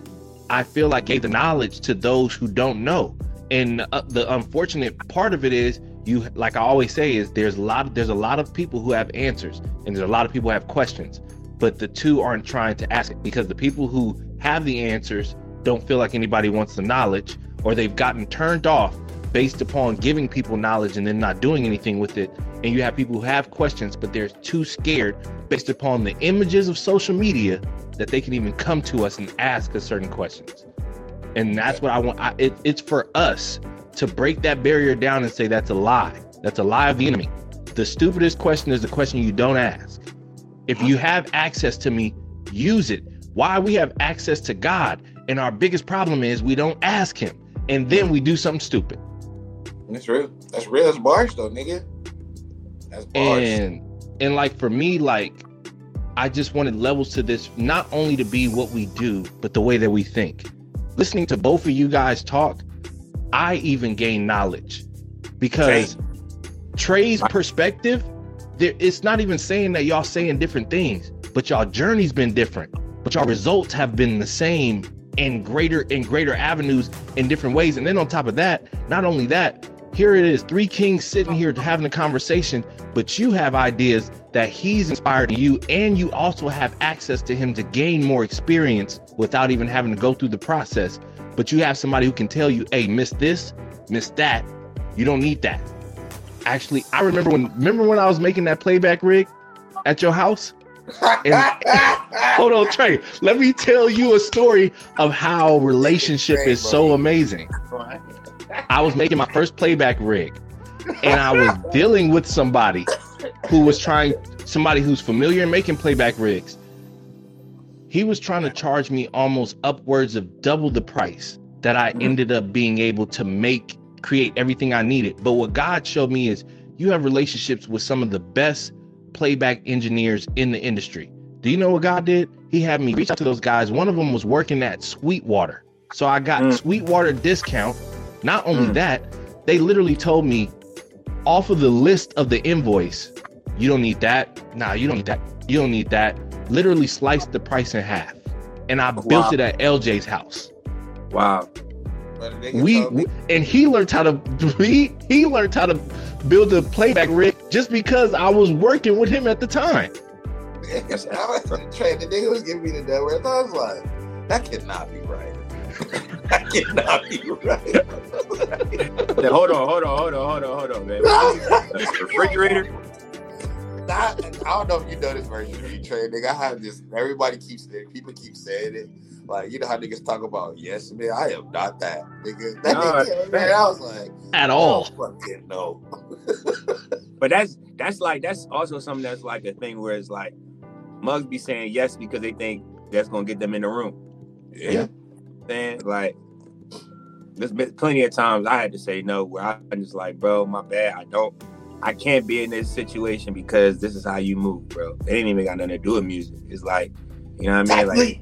I feel like gave the knowledge to those who don't know. And uh, the unfortunate part of it is you like I always say is there's a lot of, there's a lot of people who have answers and there's a lot of people who have questions, but the two aren't trying to ask it because the people who have the answers don't feel like anybody wants the knowledge or they've gotten turned off based upon giving people knowledge and then not doing anything with it. And you have people who have questions, but they're too scared based upon the images of social media that they can even come to us and ask us certain questions. And that's what I want. I, it, it's for us to break that barrier down and say that's a lie. That's a lie of the enemy. The stupidest question is the question you don't ask. If you have access to me, use it. Why we have access to God, and our biggest problem is we don't ask Him, and then we do something stupid. That's real. That's real. That's bars though, nigga. That's bars. And and like for me, like I just wanted levels to this, not only to be what we do, but the way that we think. Listening to both of you guys talk, I even gain knowledge because Tre's perspective, there, it's not even saying that y'all saying different things, but y'all journey's been different, but y'all results have been the same in greater and greater avenues in different ways. And then on top of that, not only that, here it is, three kings sitting here having a conversation, but you have ideas that he's inspired you, and you also have access to him to gain more experience without even having to go through the process. But you have somebody who can tell you, hey, miss this, miss that. You don't need that. Actually, I remember when remember when I was making that playback rig at your house? And, hold on, Tre. Let me tell you a story of how relationship is so amazing. I was making my first playback rig, and I was dealing with somebody who was trying, somebody who's familiar in making playback rigs. He was trying to charge me almost upwards of double the price that I mm-hmm. ended up being able to make, create everything I needed. But what God showed me is you have relationships with some of the best playback engineers in the industry. Do you know what God did? He had me reach out to those guys. One of them was working at Sweetwater. So I got mm. Sweetwater discount not only mm. that, they literally told me off of the list of the invoice, you don't need that. Nah, you don't need that. You don't need that. Literally sliced the price in half. And I wow. built it at LJ's house. Wow. We, we, and he learned how to he, he learned how to build a playback rig just because I was working with him at the time. I was trying the nigga was giving me the number. I was like, that cannot be right. that cannot be right. hold on, hold on, hold on, hold on, hold on, man. refrigerator. I don't know if you know this version of you trade, nigga. I have this. Everybody keeps saying, people keep saying it. Like you know how niggas talk about yes, man. I am not that nigga. That no, nigga, man, I was like, at all. Fucking no. but that's that's like that's also something that's like a thing where it's like mugs be saying yes because they think that's gonna get them in the room. Yeah. yeah. Saying like there's been plenty of times I had to say no where I'm just like, bro, my bad. I don't I can't be in this situation because this is how you move, bro. It ain't even got nothing to do with music. It's like, you know what I mean? Like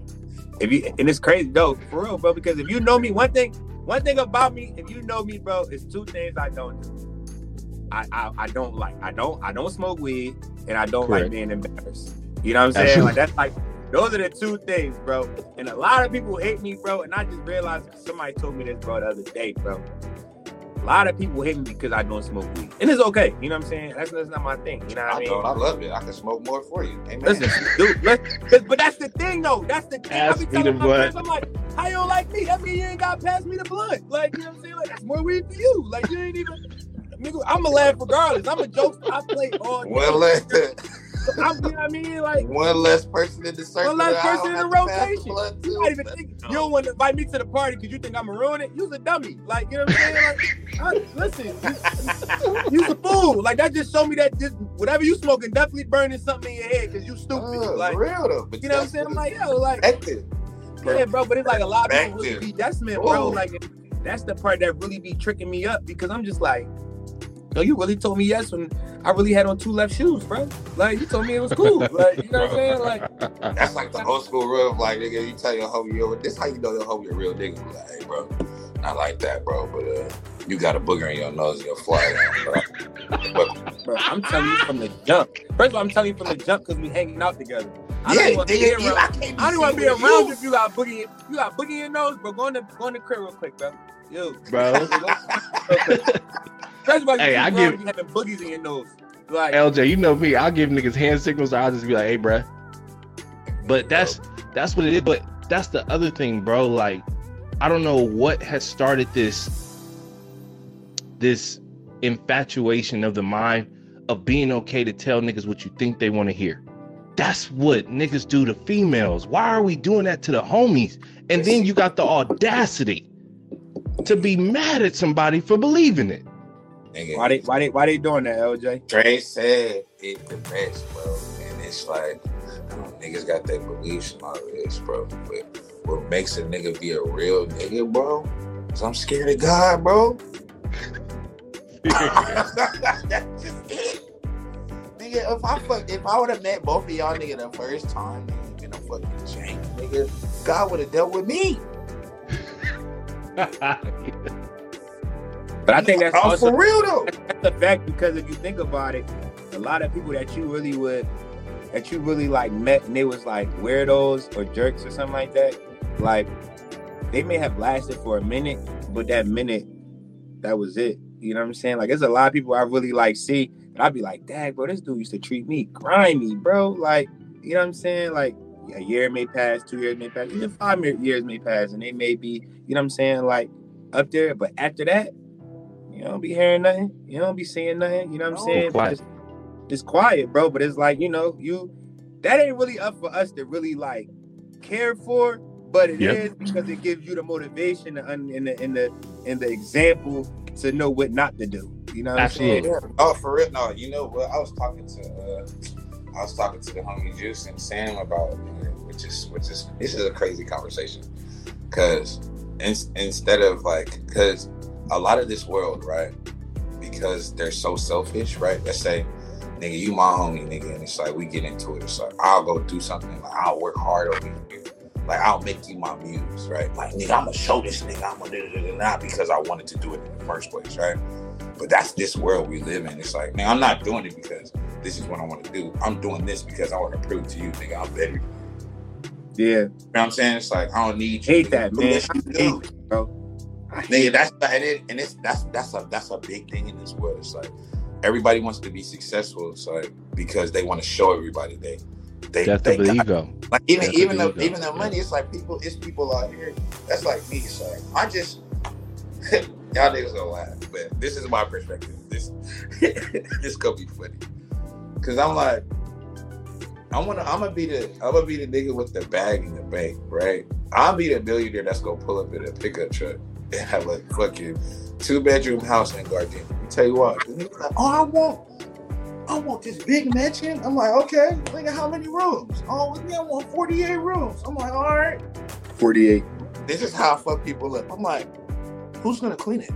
if you and it's crazy, though, for real, bro, because if you know me, one thing, one thing about me, if you know me, bro, it's two things I don't do. I, I, I don't like. I don't I don't smoke weed and I don't Correct. like being embarrassed. You know what I'm saying? Absolutely. Like that's like those are the two things, bro. And a lot of people hate me, bro. And I just realized somebody told me this, bro, the other day, bro. A lot of people hate me because I don't smoke weed, and it's okay. You know what I'm saying? That's, that's not my thing. You know what I, I mean? I love it. I can smoke more for you. Amen. Listen, dude, let's, but that's the thing, though. That's the thing. Pass I be telling my friends, I'm like, how you don't like me? That mean you ain't got past me the blunt. Like, you know what I'm saying? Like, that's more weed for you. Like, you ain't even. I'm a laugh regardless. I'm a joke. I play all day. Well, I'm, you know what I mean? Like one less person in the circle. One less person in the rotation. You not even think you don't want to invite me to the party because you think I'm gonna ruin it. You's a dummy. Like you know what I'm saying? Like, I, listen, you, you's a fool. Like that just showed me that just whatever you smoking definitely burning something in your head because you stupid. Uh, like real though. But you know what I'm saying? I'm like, yo, like active. Yeah, bro, but it's like a lot of people really be that's man, bro. Like that's the part that really be tricking me up because I'm just like, no, you really told me yes when I really had on two left shoes, bro. Like you told me it was cool. Like you know what I'm saying? Like that's like the old school rule of like nigga, you tell your homie yo, this how you know your homie a real nigga. Like, hey, bro, not like that, bro. But uh, you got a booger in your nose, you'll fly down, bro. bro. I'm telling you from the jump. First of all, I'm telling you from the jump because we hanging out together. I yeah, don't want to be around. I, I don't want to be around you. if you got boogie. You got boogie in your nose, bro. Go in the go in the crib real quick, bro. Yo, bro. hey, I give you having boogies in your nose. Like LJ, you know me. I'll give niggas hand signals. I'll just be like, "Hey, bro." But that's that's what it is. But that's the other thing, bro. Like, I don't know what has started this this infatuation of the mind of being okay to tell niggas what you think they want to hear. That's what niggas do to females. Why are we doing that to the homies? And then you got the audacity to be mad at somebody for believing it. Why they why they why they doing that, LJ? Tre said it the best, bro. And it's like niggas got their beliefs and all this, bro. But what makes a nigga be a real nigga, bro? Is I'm scared of God, bro. That's just it. Nigga, if I fuck if I would have met both of y'all nigga the first time, nigga, been a fucking change, nigga. God would have dealt with me. But I think that's oh, also for real though. That's a fact because if you think about it, a lot of people that you really would that you really like met and they was like weirdos or jerks or something like that, like they may have lasted for a minute, but that minute, that was it. You know what I'm saying? Like there's a lot of people I really like see, and I'd be like, Dad, bro, this dude used to treat me grimy, bro. Like, you know what I'm saying? Like a year may pass, two years may pass, even five years may pass, and they may be, you know what I'm saying, like up there. But after that, you don't be hearing nothing. You don't be seeing nothing. You know what I'm saying? quiet. Just, just quiet, bro. But it's like, you know, you that ain't really up for us to really like care for, but it is Yep. because it gives you the motivation and in the in the in the example to know what not to do. You know what Absolutely. I'm saying? Oh, for real? No, you know what? I was talking to uh, I was talking to the homie Juice and Sam about, is which is this is a crazy conversation, because in, instead of like, because a lot of this world, right? Because they're so selfish, right? Let's say, nigga, you my homie, nigga, and it's like we get into it. It's like I'll go do something, like I'll work hard over you. Like I'll make you my muse, right? Like nigga, I'm gonna show this nigga, I'm gonna do it, not because I wanted to do it in the first place, right? But that's this world we live in. It's like, man, I'm not doing it because this is what I want to do. I'm doing this because I want to prove to you, nigga, I'm better. You Yeah. know what I'm saying? It's like I don't need you. Hate that, man. what you I do. hate that, bro. I Nigga, that's and, it, and it's that's that's a that's a big thing in this world. It's like everybody wants to be successful. It's like because they want to show everybody they they, Death they the ego. like even That's even the the even the money, it's like people, it's people out here. That's like me. It's like I just y'all niggas gonna laugh, but this is my perspective. This this gonna be funny because I'm like I wanna I'm gonna be the I'm gonna be the nigga with the bag in the bank, right? I'll be the billionaire that's gonna pull up in a pickup truck and have a fucking two bedroom house in Gardena. Let tell you what, like, oh, I want. I want this big mansion. I'm like, okay, nigga, how many rooms? Oh, with me, I want 48 rooms. I'm like, all right. 48. This is how I fuck people up. I'm like, who's gonna clean it?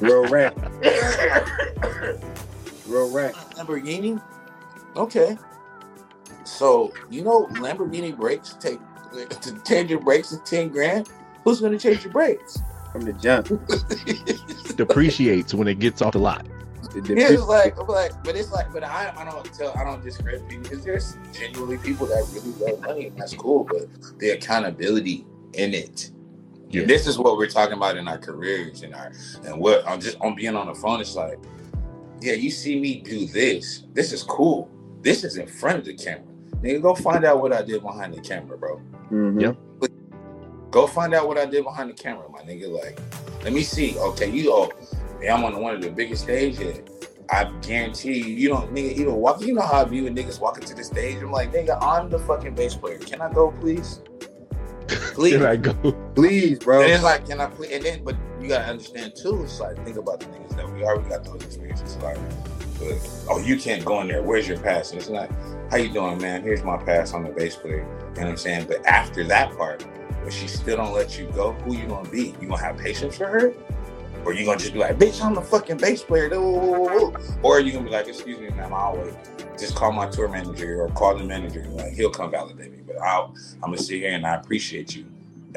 Real rap. Real rap. Lamborghini? Okay. So, you know, Lamborghini brakes take to change your brakes is 10 grand. Who's gonna change your brakes? From the jump. Depreciates when it gets off the lot. Yeah, it's like, I'm like, but it's like, but I, I don't tell, I don't discredit people because there's genuinely people that really love money, and that's cool. But the accountability in it, Yeah. this is what we're talking about in our careers and our, and what I'm just on being on the phone. It's like, yeah, you see me do this. This is cool. This is in front of the camera. Nigga, go find out what I did behind the camera, bro. Mhm. Yep. Go find out what I did behind the camera, my nigga. Like, let me see. Okay, you oh, yeah, I'm on one of the biggest stages. I guarantee you, you don't nigga even walk. You know how I view niggas walking to the stage. I'm like, nigga, I'm the fucking bass player. Can I go, please? Please. Here I go. Please, bro. And it's like, can I please? And then, but you gotta understand too. It's like, think about the niggas that we already got those experiences. Like, but, oh, you can't go in there. Where's your pass? And it's not, how you doing, man? Here's my pass. I'm the bass player. You know what I'm saying? But after that part, when she still don't let you go, who you gonna be? You gonna have patience for her? Or you gonna just be like, bitch, I'm the fucking bass player. Or you gonna be like, excuse me, ma'am, I'll wait. Just call my tour manager or call the manager. And like, he'll come validate me. But I'll, I'm gonna sit here and I appreciate you.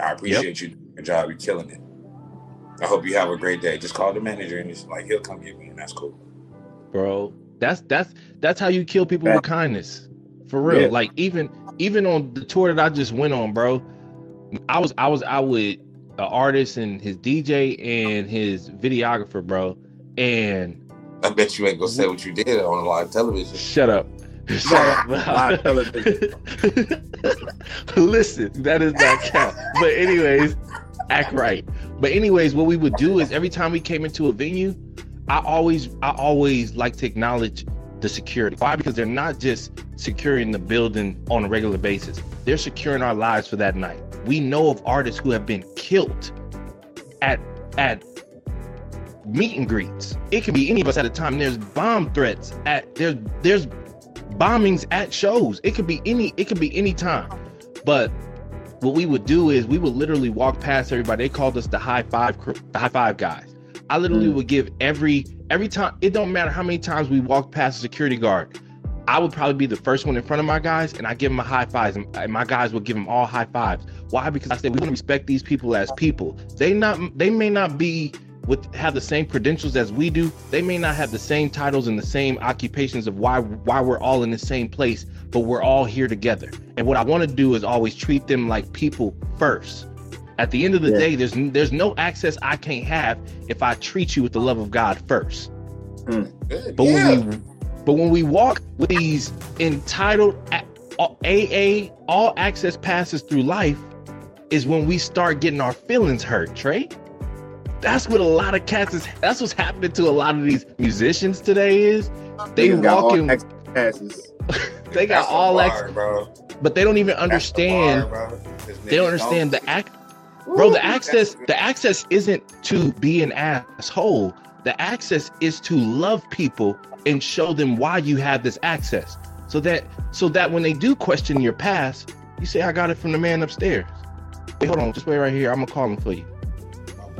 I appreciate you doing your job. You're killing it. I hope you have a great day. Just call the manager and it's like he'll come get me, and that's cool. bro. That's that's that's how you kill people with kindness, for real. Yeah. Like even even on the tour that I just went on, bro. I was I was out with an artist and his DJ and his videographer, bro. And I bet you ain't gonna say what you did on live television. shut up. Shut Live television. Listen, that is not cap. But anyways, act right. But anyways, what we would do is every time we came into a venue, I always I always like to acknowledge the security. Why? Because they're not just securing the building on a regular basis. They're securing our lives for that night. We know of artists who have been killed at at meet and greets. It could be any of us at a time. There's bomb threats at there's there's bombings at shows. It could be any it could be any time. But what we would do is we would literally walk past everybody. They called us the high five crew, the high five guys. I literally Mm. would give every every time. It don't matter how many times we walked past a security guard. I would probably be the first one in front of my guys, and I give them a high fives, and my guys would give them all high fives. Why? Because I said we want to respect these people as people. They not they may not be with have the same credentials as we do. They may not have the same titles and the same occupations of why why we're all in the same place, but we're all here together. And what I want to do is always treat them like people first. At the end of the yeah. day, there's there's no access I can't have if I treat you with the love of God first. Mm. But yeah. when we but when we walk with these entitled AA all access passes through life, is when we start getting our feelings hurt, Tre. That's what a lot of cats is. That's what's happening to a lot of these musicians today. Is they walking passes. they got that's all access, bro. But they don't even understand. Bar, they don't understand the act, bro. The access, the access isn't to be an asshole. The access is to love people and show them why you have this access so that so that when they do question your past you say i got it from the man upstairs Hey, hold on just wait right here i'm gonna call him for you my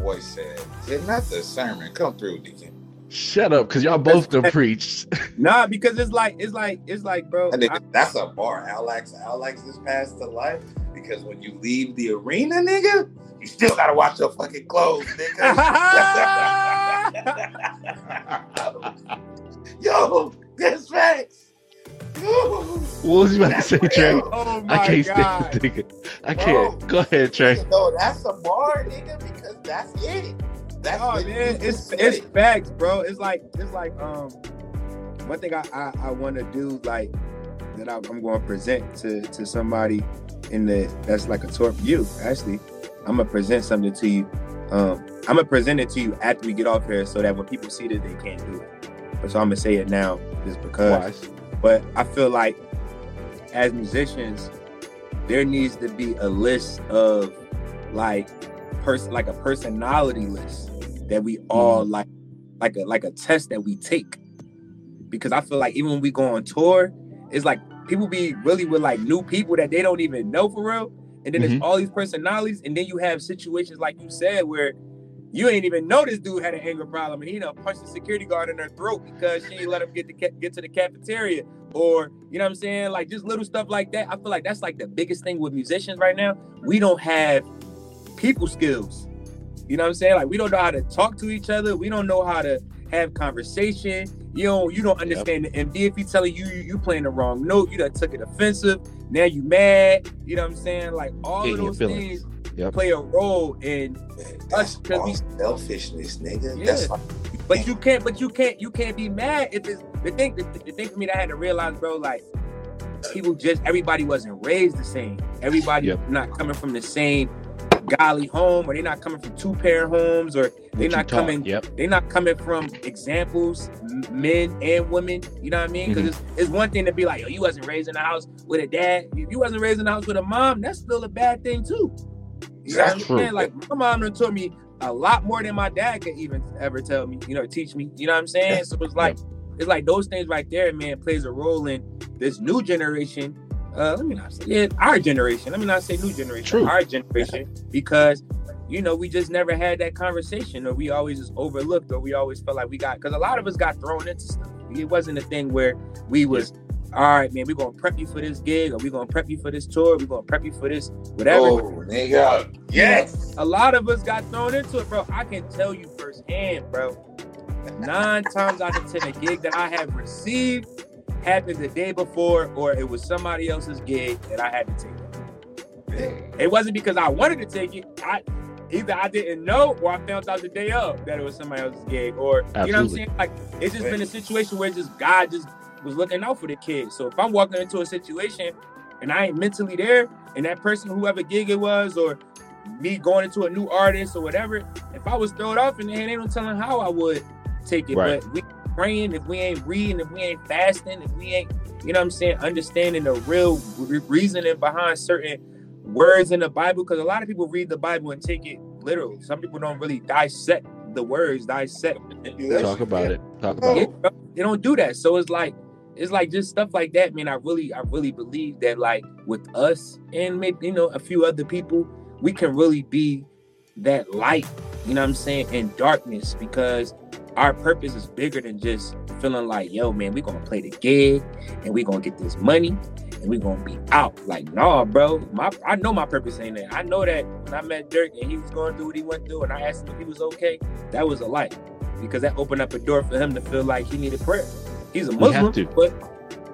boy said it's not the sermon come through deacon Shut up, cause y'all both done preached. nah, because it's like it's like it's like, bro. I, that's a bar. Alex, Alex is past the life because when you leave the arena, nigga, you still gotta watch your fucking clothes, nigga. Yo, that's facts. What was you about to say, Tre? Oh I can't stand the nigga. I can't. Bro, Go ahead, Tre. No, that's a bar, nigga, because that's it. That's oh, man, it's it's it. facts, bro. It's like it's like um one thing I I, I want to do like that I, am going to present to to somebody in the that's like a tour for you. Actually, I'm gonna present something to you. Um, I'm gonna present it to you after we get off here, so that when people see that they can't do it. But so I'm gonna say it now, just because. Wise. But I feel like as musicians, there needs to be a list of like person, like a personality list that we all mm. like, like a like a test that we take. Because I feel like even when we go on tour, it's like people be really with like new people that they don't even know for real. And then mm-hmm. there's all these personalities, and then you have situations like you said where you ain't even know this dude had an anger problem, and he done punched the security guard in her throat because she let him get to get to the cafeteria, or you know what I'm saying, like just little stuff like that. I feel like that's like the biggest thing with musicians right now. We don't have people skills. You know what I'm saying? Like we don't know how to talk to each other. We don't know how to have conversation. You don't you don't understand yep. the MD if he telling you, you you playing the wrong note. You done took it offensive. Now you mad. You know what I'm saying? Like all of those things yep. play a role in us because we selfishness, nigga. Yeah. That's like, but you can't. But you can't. You can't be mad if it's the thing. The, the thing for me that I had to realize, bro. Like people just everybody wasn't raised the same. Everybody yep. not coming from the same golly home, or they're not coming from two parent homes, or they're not coming. Yep. They're not coming from examples, men and women. You know what I mean? Because mm-hmm. it's, it's one thing to be like, oh, you wasn't raised in the house with a dad. If you wasn't raised in the house with a mom, that's still a bad thing too. You know That's true. Like my mom done taught me a lot more than my dad could even ever tell me, you know, teach me. You know what I'm saying? So it's like it's like those things right there, man, plays a role in this new generation. Uh, let me not say yeah, our generation. Let me not say new generation, True. our generation, because you know, we just never had that conversation, or we always just overlooked, or we always felt like we got because a lot of us got thrown into stuff. It wasn't a thing where we was all right, man, we're gonna prep you for this gig, or we're gonna prep you for this tour, we're gonna prep you for this, whatever. Oh, nigga. Yes. A lot of us got thrown into it, bro. I can tell you firsthand, bro. Nine times out of ten, a gig that I have received happened the day before, or it was somebody else's gig that I had to take. It wasn't because I wanted to take it. I either I didn't know or I found out the day of that it was somebody else's gig. Or Absolutely. you know what I'm saying? Like it's just been a situation where just God just was looking out for the kid. So if I'm walking into a situation and I ain't mentally there, and that person, whoever gig it was, or me going into a new artist or whatever, if I was thrown off and they ain't no telling how I would take it. Right. But we praying, if we ain't reading, if we ain't fasting, if we ain't, you know what I'm saying, understanding the real re- reasoning behind certain words in the Bible, because a lot of people read the Bible and take it literal. Some people don't really dissect the words, dissect. Talk about it. Talk about it. They don't do that. So it's like it's like just stuff like that, man. I really, I really believe that like with us and maybe you know a few other people, we can really be that light you know what I'm saying, in darkness because our purpose is bigger than just feeling like, yo, man, we gonna play the gig and we gonna get this money and we gonna be out. Like, nah, bro. My I know my purpose ain't that. I know that when I met Durk and he was going through what he went through and I asked him if he was okay, that was a light. Because that opened up a door for him to feel like he needed prayer. He's a Muslim, but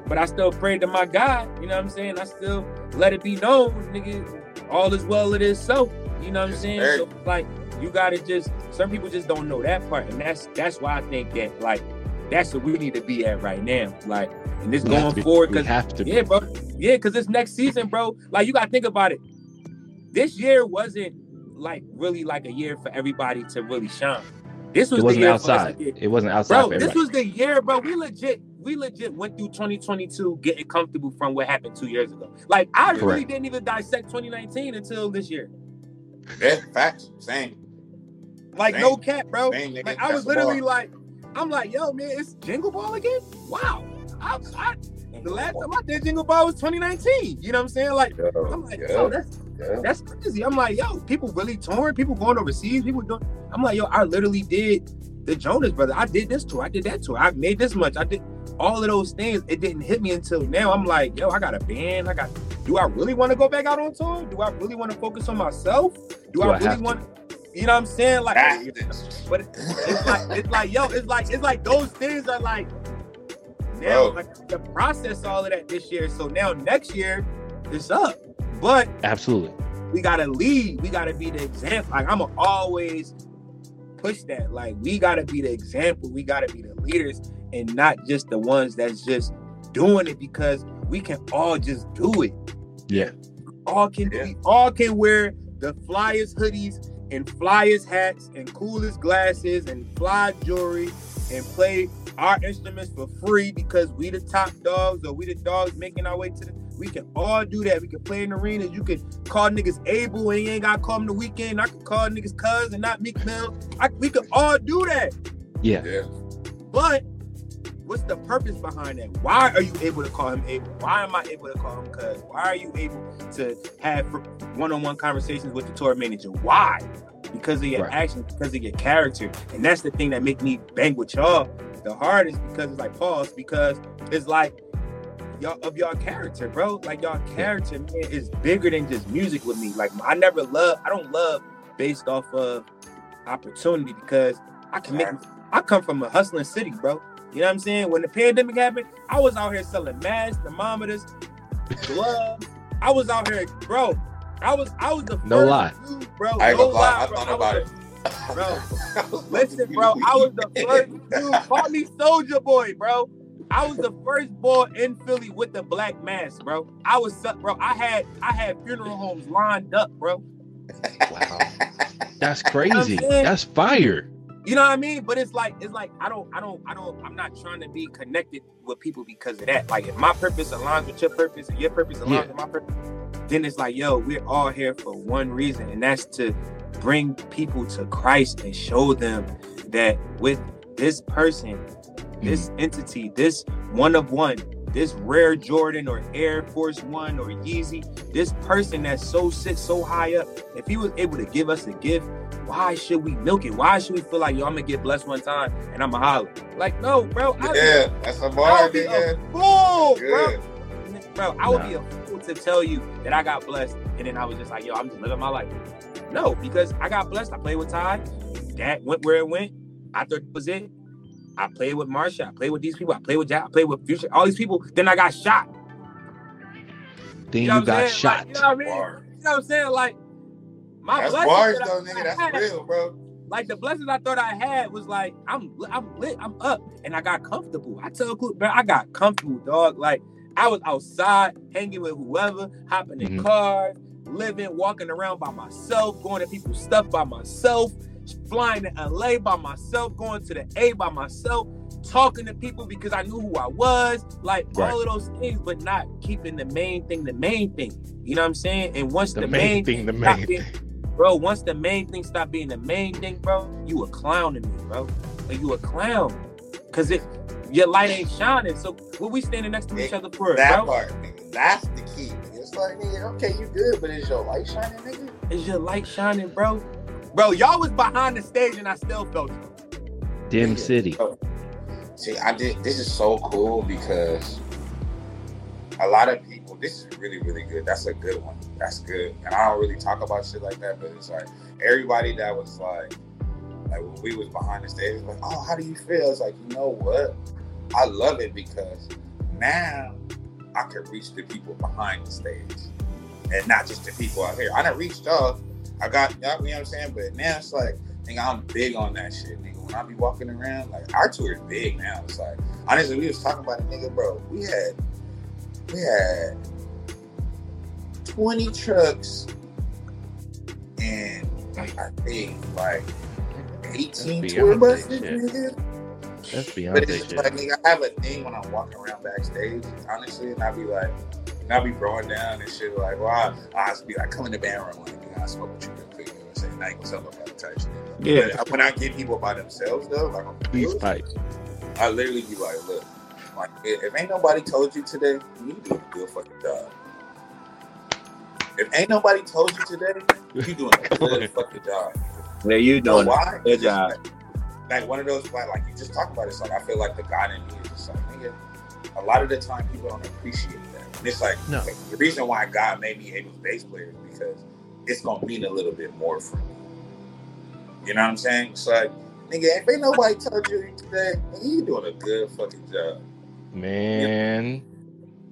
but I still prayed to my God. You know what I'm saying? I still let it be known, nigga. All is well, it is so. You know what I'm saying? So, like, you gotta just. Some people just don't know that part, and that's that's why I think that like that's what we need to be at right now. Like, and this we going be, forward because have to. Yeah, bro. Yeah, because this next season, bro. Like, you gotta think about it. This year wasn't like really like a year for everybody to really shine. This was it wasn't the year outside. It wasn't outside. Bro, this was the year, bro. We legit we legit went through 2022 getting comfortable from what happened two years ago. Like I Correct. really didn't even dissect 2019 until this year. Yeah, facts. Same. Like Same. no cap, bro. Same, like I was literally like, I'm like, yo, man, it's Jingle Ball again? Wow. I, I, the last time I did Jingle Ball was 2019. You know what I'm saying? Like, yo, I'm like, yo, yo that's yeah. that's crazy. I'm like, yo, people really torn, people going overseas, people doing. I'm like, yo, I literally did the Jonas brother. I did this tour, I did that tour, I made this much, I did all of those things, it didn't hit me until now. I'm like, yo, I got a band. I got. Do I really want to go back out on tour? Do I really want to focus on myself? Do, do I, I really want? You know what I'm saying? Like, but it's like it's like yo, it's like it's like those things are like now like to process all of that this year. So now next year, it's up. But absolutely, we gotta lead. We gotta be the example. Like I'm always push that. Like we gotta be the example. We gotta be the leaders and not just the ones that's just doing it because we can all just do it. Yeah. All can yeah. we all can wear the flyest hoodies and flyest hats and coolest glasses and fly jewelry and play our instruments for free because we the top dogs or we the dogs making our way to the we can all do that. We can play in arenas. You can call niggas Abel and you ain't gotta call them the Weeknd. I can call niggas cuz and not Meek Mill. I, we can all do that. Yeah. yeah. But what's the purpose behind that? Why are you able to call him Abel? Why am I able to call him cuz? Why are you able to have one-on-one conversations with the tour manager? Why? Because of your right. actions, because of your character. And that's the thing that make me bang with y'all the hardest because it's like pause, because it's like y'all of y'all character, bro. Like y'all character, man, is bigger than just music with me. Like I never love, I don't love based off of opportunity because I can make I come from a hustling city, bro. You know what I'm saying? When the pandemic happened, I was out here selling masks, thermometers, gloves. I was out here, bro. I was I was the no lie, dude, bro. I no lie, I thought about it. Bro, listen, bro. I was the first dude. Call me Soldier Boy, bro. I was the first boy in Philly with the black mask, bro. I was, bro. I had I had funeral homes lined up, bro. Wow, that's crazy. You know that's fire. You know what I mean? But it's like it's like I don't I don't I don't I'm not trying to be connected with people because of that. Like if my purpose aligns with your purpose and your purpose aligns yeah. with my purpose, then it's like, yo, we're all here for one reason, and that's to bring people to Christ and show them that with this person, this mm. entity, this one of one, this rare Jordan or Air Force One or Yeezy, this person that so sits so high up, if he was able to give us a gift why should we milk it? Why should we feel like yo, I'm gonna get blessed one time and I'm a holler? Like, no, bro. I yeah, that's a bar, be a fool, bro. Bro, I would nah. be a fool to tell you that I got blessed and then I was just like, yo, I'm just living my life. No, because I got blessed. I played with Ty. That went where it went. I thought it was it. I played with Marsha. I played with these people. I played with Jack. I played with Future. All these people. Then I got shot. Then you, know you got shot. Like, you know what I mean? You know what I'm saying? Like, my that's bars though, nigga. That's had, real, bro. Like the blessings I thought I had was like I'm I'm lit, I'm up, and I got comfortable. I tell you, bro, I got comfortable, dog. Like I was outside hanging with whoever, hopping in mm-hmm. cars, living, walking around by myself, going to people's stuff by myself, flying to LA by myself, going to the A by myself, talking to people because I knew who I was, like right. all of those things, but not keeping the main thing the main thing. You know what I'm saying? And once the, the main, main, thing, the main thing bro, once the main thing stop being the main thing, bro, you a clown to me, bro. Like you a clown. Cause if your light ain't shining, so what we standing next to each other for, that bro? part, nigga, that's the key. It's like, nigga, okay, you good, but is your light shining, nigga? Is your light shining, bro? Bro, y'all was behind the stage and I still felt it. Dim City. See, I did. This is so cool because a lot of people. This is really, really good. That's a good one. That's good. And I don't really talk about shit like that, but it's like everybody that was like, like when we was behind the stage, like, oh, how do you feel? It's like, you know what? I love it because now I can reach the people behind the stage and not just the people out here. I done reached off. I got, you know what I'm saying? But now it's like, nigga, I'm big on that shit, nigga. When I be walking around, like our tour is big now. It's like, honestly, we was talking about it, nigga, bro. We had, we had 20 trucks and I think like 18 tour buses, nigga. That's Beyonce But it's like, nigga, I have a thing when I'm walking around backstage, honestly, and I be like, and I'll be throwing down and shit, like, well, I, I just be like, come in the band room, like, nigga, I smoke with you real quick, you know what I'm saying? Like, what's up about the type shit. Yeah. But uh, when I get people by themselves, though, like, on the Peace field, pipe. I literally be like, look, like, if, if ain't nobody told you today, you need to do a good fucking job. If ain't nobody told you today, you doing a good fucking job. Yeah, you You know doing why? Good job. Like, like one of those, like, like you just talked about it. It's like I feel like the God in me is just like, nigga. A lot of the time, people don't appreciate that. And it's like, No. the reason why God made me Abel's bass player is because it's gonna mean a little bit more for me. You know what I'm saying? It's like, nigga, if ain't nobody told you today, nigga, you doing a good fucking job. Man.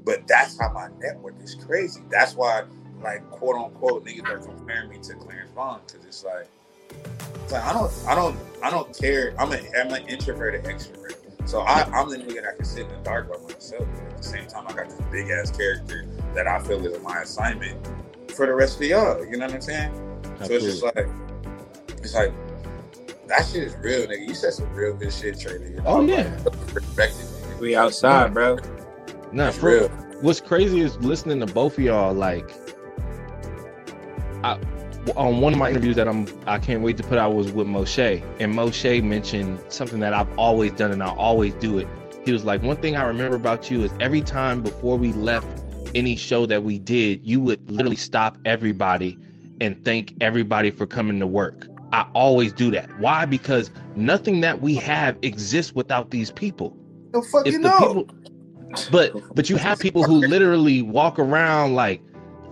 But that's how my network is crazy. That's why, like, quote unquote, niggas are comparing me to Clarence Avant because it's like, it's like I don't, I don't, I don't care. I'm an, I'm an introverted extrovert. So I, I'm the nigga that can sit in the dark by myself. But at the same time, I got this big ass character that I feel is my assignment for the rest of y'all. You know what I'm saying? So it's just like, it's like that shit is real, nigga. You said some real good shit, Tre. Nigga. Oh, yeah. Perspective, nigga. We outside, bro. Nah, That's for real. what's crazy is listening to both of y'all like I on one of my interviews that I'm I can't wait to put out was with Moshe and Moshe mentioned something that I've always done and I'll always do it. He was like, one thing I remember about you is every time before we left any show that we did, you would literally stop everybody and thank everybody for coming to work. I always do that. Why? Because nothing that we have exists without these people The fuck if you know. people but but you have people who literally walk around like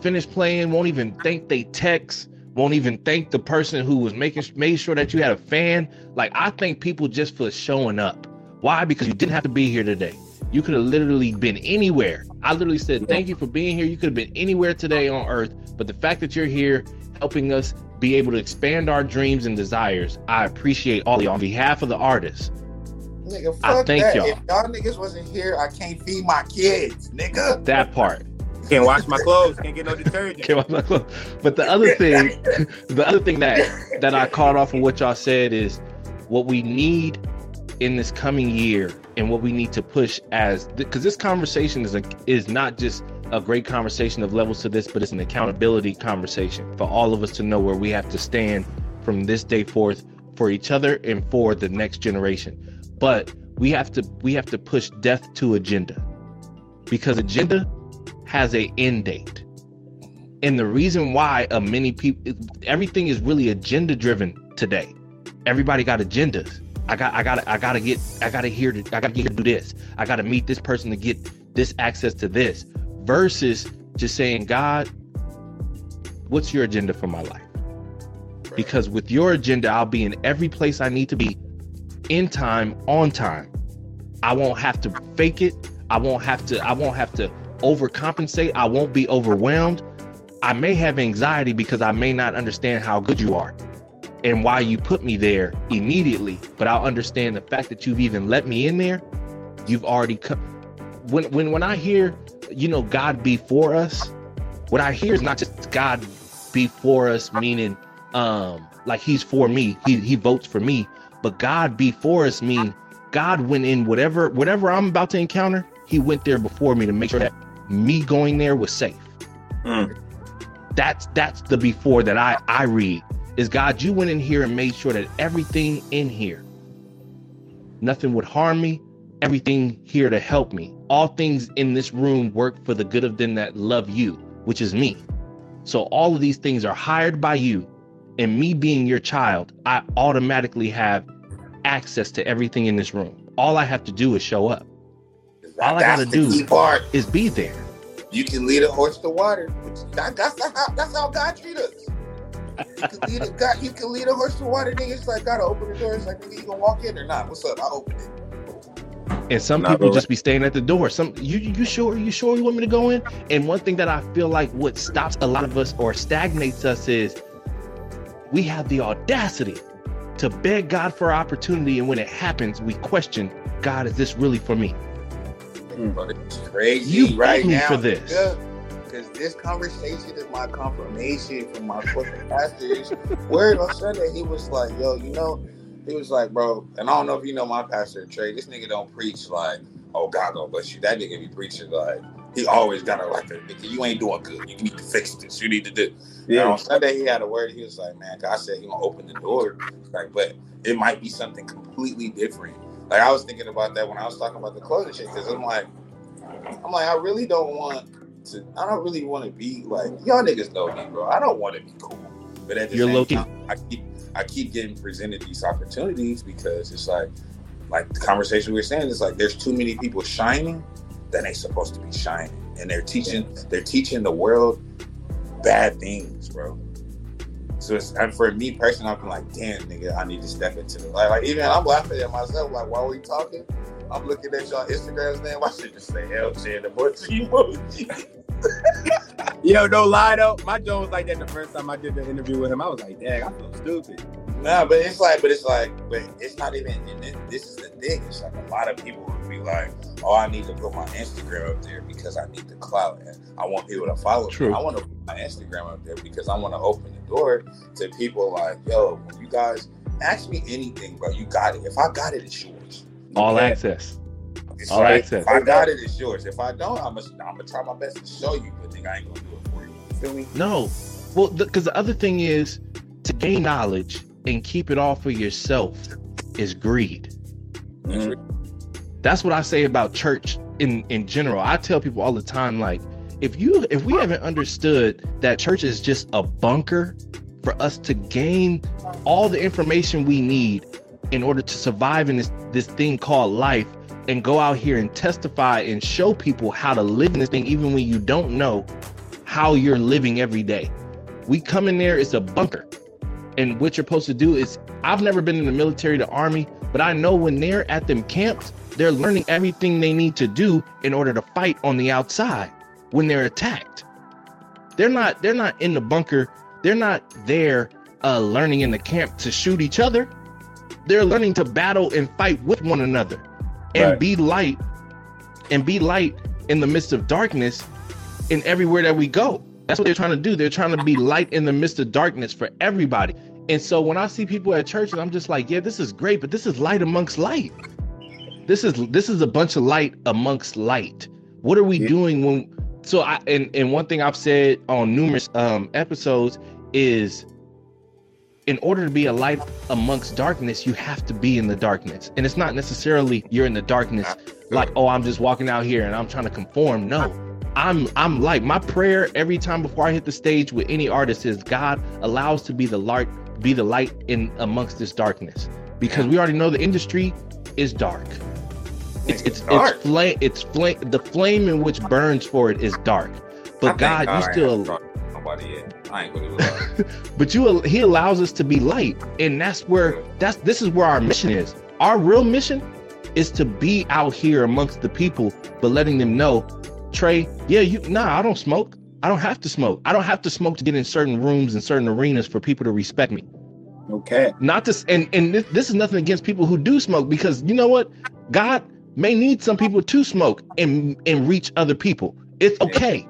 finish playing won't even think they text won't even thank the person who was making made sure that you had a fan. Like i thank people just for showing up. Why? Because you didn't have to be here today. You could have literally been anywhere. I literally said thank you for being here. You could have been anywhere today on earth but the fact that you're here helping us be able to expand our dreams and desires i appreciate all of you on behalf of the artists Nigga, I fuck thank that. y'all. If y'all niggas wasn't here, I can't feed my kids, nigga. that part Can't wash my clothes. Can't get no detergent. came out my clothes. But the other thing, the other thing that that I caught off of what y'all said is what we need in this coming year and what we need to push as because this conversation is a, is not just a great conversation of levels to this, but it's an accountability conversation for all of us to know where we have to stand from this day forth for each other and for the next generation. But we have to we have to push death to agenda because agenda has a end date. And the reason why uh, many people everything is really agenda driven today. Everybody got agendas. I got i got i got to get i got to hear i got to get to do this. I got to meet this person to get this access to this versus just saying god what's your agenda for my life? Because with your agenda i'll be in every place i need to be in time on time. I won't have to fake it. I won't have to i won't have to overcompensate i won't be overwhelmed I may have anxiety because I may not understand how good you are and why you put me there immediately, but I'll understand the fact that you've even let me in there. You've already come. When when when I hear, you know, God be for us, what I hear is not just God be for us, meaning um like He's for me, He He votes for me, but God be for us mean God went in whatever whatever I'm about to encounter, He went there before me to make sure that me going there was safe Mm. that's that's the before that I I read is God you went in here and made sure that everything in here nothing would harm me everything here to help me all things in this room work for the good of them that love you which is me so all of these things are hired by you and me being your child, I automatically have access to everything in this room. All I have to do is show up. All I gotta do part. is be there. You can lead a horse to water. That, that's, how, that's how God treats us. You can lead a God, you can lead a horse to water. Nigga, it's like gotta open the door. It's like nigga, you gonna walk in or not? What's up? I open it. And some not people just be staying at the door. Some you you sure you sure you want me to go in? And one thing that I feel like what stops a lot of us or stagnates us is we have the audacity to beg God for opportunity, and when it happens, we question, God, is this really for me? Mm. But it's crazy you right now for this. Because this conversation is my confirmation from my fucking pastor. Word on Sunday, he was like, "Yo, you know." He was like, bro, and I don't know if you know my pastor Tre. This nigga don't preach like, oh God gonna bless you. That nigga be preaching like he always got to like nigga. You ain't doing good. You need to fix this. You need to do. Yeah. And on Sunday he had a word. He was like, man, God said he gonna open the door. Like, but it might be something completely different. Like I was thinking about that when I was talking about the clothing shit. Cause I'm like, I'm like, I really don't want to. I don't really want to be like y'all niggas know me, bro. I don't want to be cool. But at the You're same looking. time, I keep I keep getting presented these opportunities because it's like, like the conversation we are saying is like, there's too many people shining that ain't supposed to be shining, and they're teaching, they're teaching the world bad things, bro. So it's, and for me personally, I'm like, damn, nigga, I need to step into the light. Like even I'm laughing at myself, like why are we talking, I'm looking at y'all Instagrams, man. Why should just say LJ and the bunch of emojis? Yo, no lie though. My Joe was like that the first time I did the interview with him. I was like, dang, I feel stupid. Nah, but it's like, but it's like, but it's not even. This, this is the thing. It's like a lot of people would be like, "Oh, I need to put my Instagram up there because I need the clout and I want people to follow True. me. I want to put my Instagram up there because I want to open the door to people like, yo, when you guys ask me anything, bro, you got it. If I got it, it's yours. All access. It's All access. If I got it, it's yours. If I don't, I'm gonna I'm gonna try my best to show you, but think I ain't gonna do it for you. you feel me? No. Well, because the, the other thing is to gain knowledge and keep it all for yourself is greed. Mm-hmm. That's what I say about church in in general. I tell people all the time, like, if you if we haven't understood that church is just a bunker for us to gain all the information we need in order to survive in this this thing called life and go out here and testify and show people how to live in this thing, even when you don't know how you're living every day. We come in there, it's a bunker. And what you're supposed to do is, I've never been in the military, the army, but I know when they're at them camps, they're learning everything they need to do in order to fight on the outside when they're attacked. They're not, they're not in the bunker. They're not there uh, learning in the camp to shoot each other. They're learning to battle and fight with one another and right. be light and be light in the midst of darkness in everywhere that we go. That's what they're trying to do. They're trying to be light in the midst of darkness for everybody. And so when I see people at church and I'm just like, yeah, this is great, but this is light amongst light. This is this is a bunch of light amongst light. What are we yeah. doing when so I and, and one thing I've said on numerous um episodes is in order to be a light amongst darkness, you have to be in the darkness. And it's not necessarily you're in the darkness like, oh, I'm just walking out here and I'm trying to conform. No. I'm I'm like my prayer every time before I hit the stage with any artist is God allows to be the light be the light in amongst this darkness because we already know the industry is dark. It's it's dark. it's flame it's flame the flame in which burns for it is dark. But God, you still nobody yet. I ain't gonna but you, he allows us to be light, and that's where that's this is where our mission is. Our real mission is to be out here amongst the people, but letting them know, Tre, yeah, you nah, I don't smoke. I don't have to smoke. I don't have to smoke to get in certain rooms and certain arenas for people to respect me. Okay. Not to and and this, this is nothing against people who do smoke because you know what, God may need some people to smoke and and reach other people. It's okay.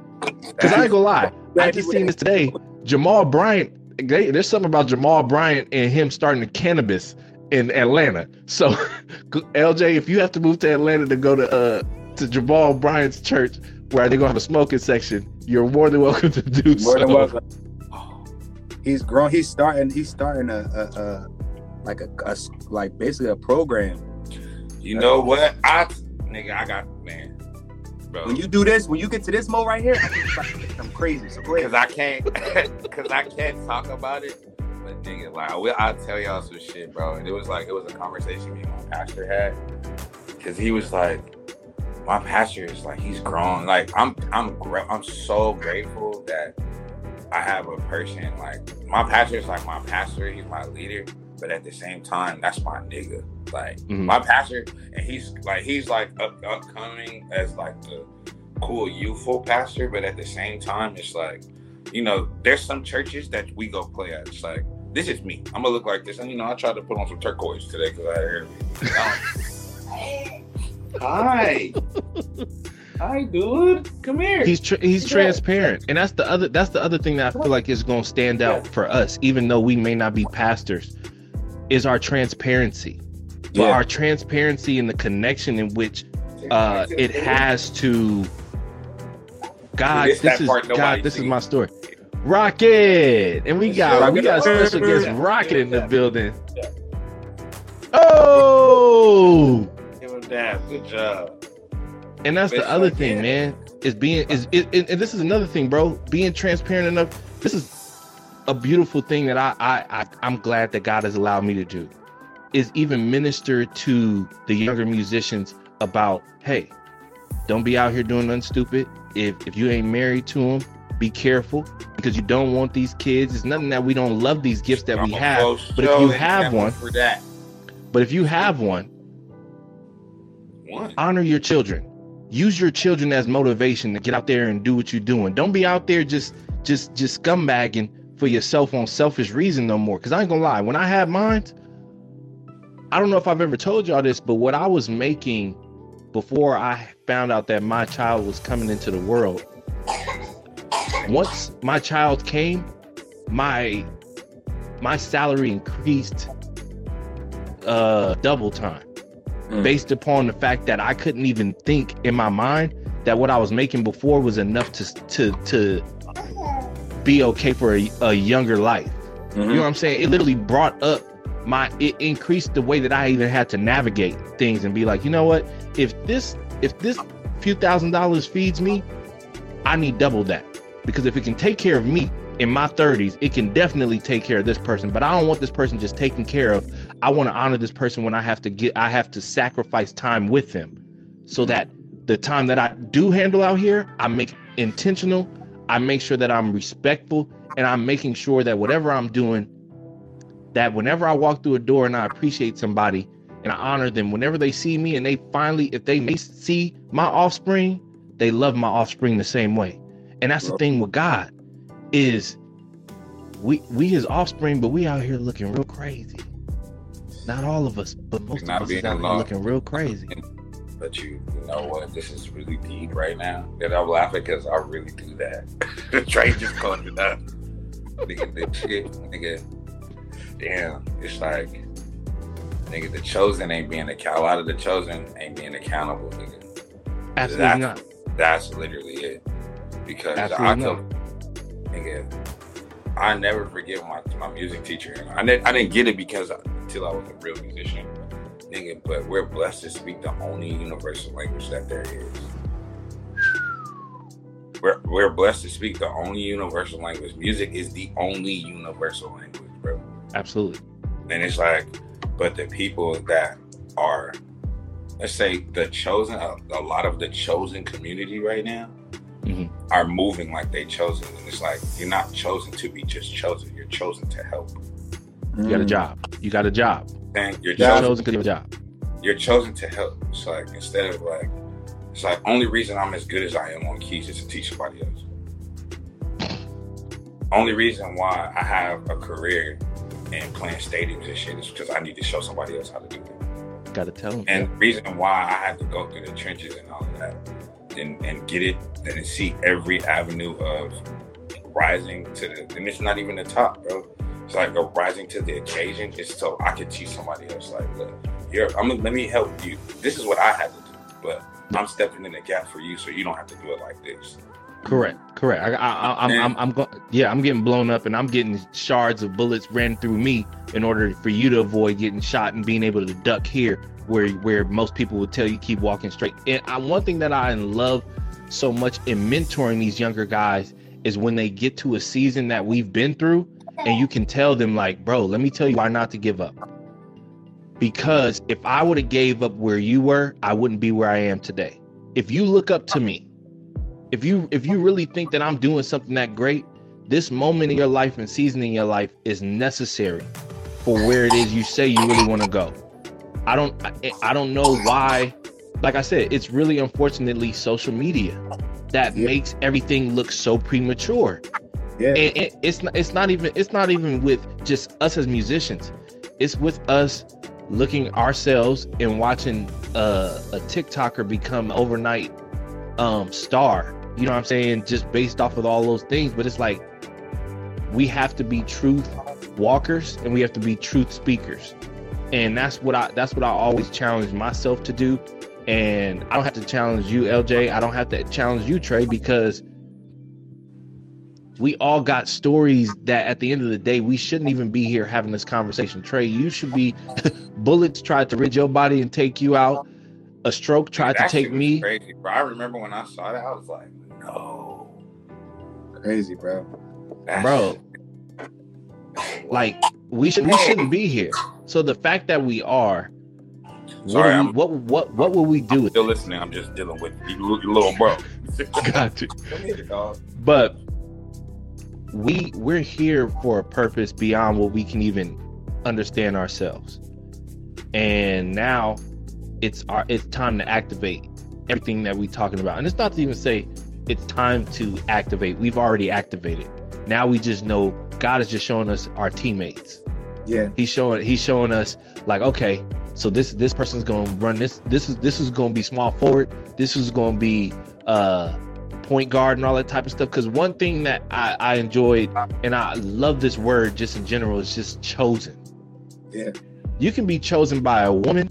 Cause I ain't gonna lie, I just seen this today. Jamal Bryant, they, there's something about Jamal Bryant and him starting the cannabis in Atlanta. So, LJ, if you have to move to Atlanta to go to uh to Jamal Bryant's church where they're gonna have a smoking section, you're more than welcome to do more so. welcome. He's grown. He's starting. He's starting a, a, a like a, a, like basically a program. You know what? I nigga, I got man bro. When you do this, when you get to this mode right here, I'm crazy. So Because I can't, because I can't talk about it. But nigga, like I, I'll tell y'all some shit, bro. And it was like it was a conversation me and my pastor had, because he was like, my pastor is like he's grown. Like I'm I'm I'm so grateful that I have a person like my pastor is like my pastor. He's my leader, but at the same time, that's my nigga. Like mm-hmm. my pastor, and he's like he's like up, upcoming as like the cool youthful pastor, but at the same time, it's like you know, there's some churches that we go play at. It's like this is me. I'm gonna look like this, and you know, I tried to put on some turquoise today because I heard. You. Hi. Hi, dude. Come here. He's tra- he's transparent, and that's the other that's the other thing that I feel like is going to stand out for us, even though we may not be pastors, is our transparency. But our transparency and the connection in which uh, it has to God. This, this is God. This is my story. Rocket, and we got we got special guest Rocket in the building. Oh. give him Damn, good job. And that's the other thing, man. Is being is it, and this is another thing, bro. Being transparent enough. This is a beautiful thing that I, I I I'm glad that God has allowed me to do. Is even minister to the younger musicians about, hey, don't be out here doing nothing stupid. If if you ain't married to them, be careful because you don't want these kids. It's nothing that we don't love these gifts that we have. But if you have one, for that. But if you have one, one. honor your children. Use your children as motivation to get out there and do what you're doing. Don't be out there just just just scumbagging for yourself on selfish reason no more. Cause I ain't gonna lie, when I had mine, I don't know if I've ever told y'all this, but what I was making before I found out that my child was coming into the world, once my child came, my my salary increased uh double time mm. based upon the fact that I couldn't even think in my mind that what I was making before was enough to to to be okay for a, a younger life. Mm-hmm. You know what I'm saying? It literally brought up my it increased the way that I even had to navigate things and be like, you know what? If this if this few thousand dollars feeds me, I need double that. Because if it can take care of me in my 30s, it can definitely take care of this person. But I don't want this person just taken care of. I want to honor this person when I have to get I have to sacrifice time with them so that the time that I do handle out here, I make intentional. I make sure that I'm respectful and I'm making sure that whatever I'm doing that whenever I walk through a door and I appreciate somebody and I honor them, whenever they see me and they finally, if they may see my offspring, they love my offspring the same way. And that's the thing with God is we we his offspring, but we out here looking real crazy. Not all of us, but most of us is out here looking real crazy. But you, you know what? This is really deep right now. And I'm laughing because I really do that. Tre just called it up. Nigga, the shit, nigga damn, it's like, nigga, the chosen ain't being accountable. A lot of the chosen ain't being accountable, nigga. Absolutely that's, not. That's literally it. Because Absolutely I told, nigga, I never forget my my music teacher. I didn't I didn't get it because until I was a real musician, nigga. But we're blessed to speak the only universal language that there is. We're, we're blessed to speak the only universal language. Music is the only universal language, bro. Absolutely. And it's like, but the people that are, let's say, the chosen, a, a lot of the chosen community right now mm-hmm. are moving like they chosen. And it's like, you're not chosen to be just chosen, you're chosen to help. You got a job. You got a job. And you're chosen you have a job. You're chosen to help. It's like, instead of like, it's like, only reason I'm as good as I am on keys is to teach somebody else. Only reason why I have a career and playing stadiums and shit is because I need to show somebody else how to do it. Got to tell them. And the reason why I had to go through the trenches and all of that and, and get it and see every avenue of rising to the, and it's not even the top, bro. It's like a rising to the occasion is so I could teach somebody else. Like, look, here, I'm gonna let me help you. This is what I had to do, but I'm stepping in the gap for you, so you don't have to do it like this. Correct, correct. I, I, I'm, I'm, I'm going. Yeah, I'm getting blown up, and I'm getting shards of bullets ran through me in order for you to avoid getting shot and being able to duck here, where where most people would tell you keep walking straight. And I, one thing that I love so much in mentoring these younger guys is when they get to a season that we've been through, and you can tell them like, bro, let me tell you why not to give up. Because if I would have gave up where you were, I wouldn't be where I am today. If you look up to me, if you if you really think that I'm doing something that great, this moment in your life and season in your life is necessary for where it is you say you really want to go. I don't I, I don't know why like I said, it's really unfortunately social media that makes everything look so premature. Yeah. And it, it's not it's not even it's not even with just us as musicians. It's with us looking ourselves and watching uh, a TikToker become overnight um star. You know what I'm saying? Just based off of all those things. But it's like we have to be truth walkers and we have to be truth speakers. And that's what I that's what I always challenge myself to do and I don't have to challenge you, LJ. I don't have to challenge you, Tre, because we all got stories that at the end of the day, we shouldn't even be here having this conversation. Tre, you should be bullets tried to rid your body and take you out. A stroke tried to take me. Crazy, bro. I remember when I saw that, I was like, no. Crazy, bro. That's... Bro. Like we should we shouldn't be here. So the fact that we are Sorry, what, we, what what what will we do? I'm still listening. I'm just dealing with your little bro. Got you. But we we're here for a purpose beyond what we can even understand ourselves. And now it's our it's time to activate everything that we're talking about. And it's not to even say it's time to activate. We've already activated. Now we just know God is just showing us our teammates. Yeah. He's showing he's showing us like, okay, so this this person's gonna run this. This is this is gonna be small forward. This is gonna be uh point guard and all that type of stuff. Because one thing that I, I enjoyed and I love this word just in general is just chosen. Yeah. You can be chosen by a woman,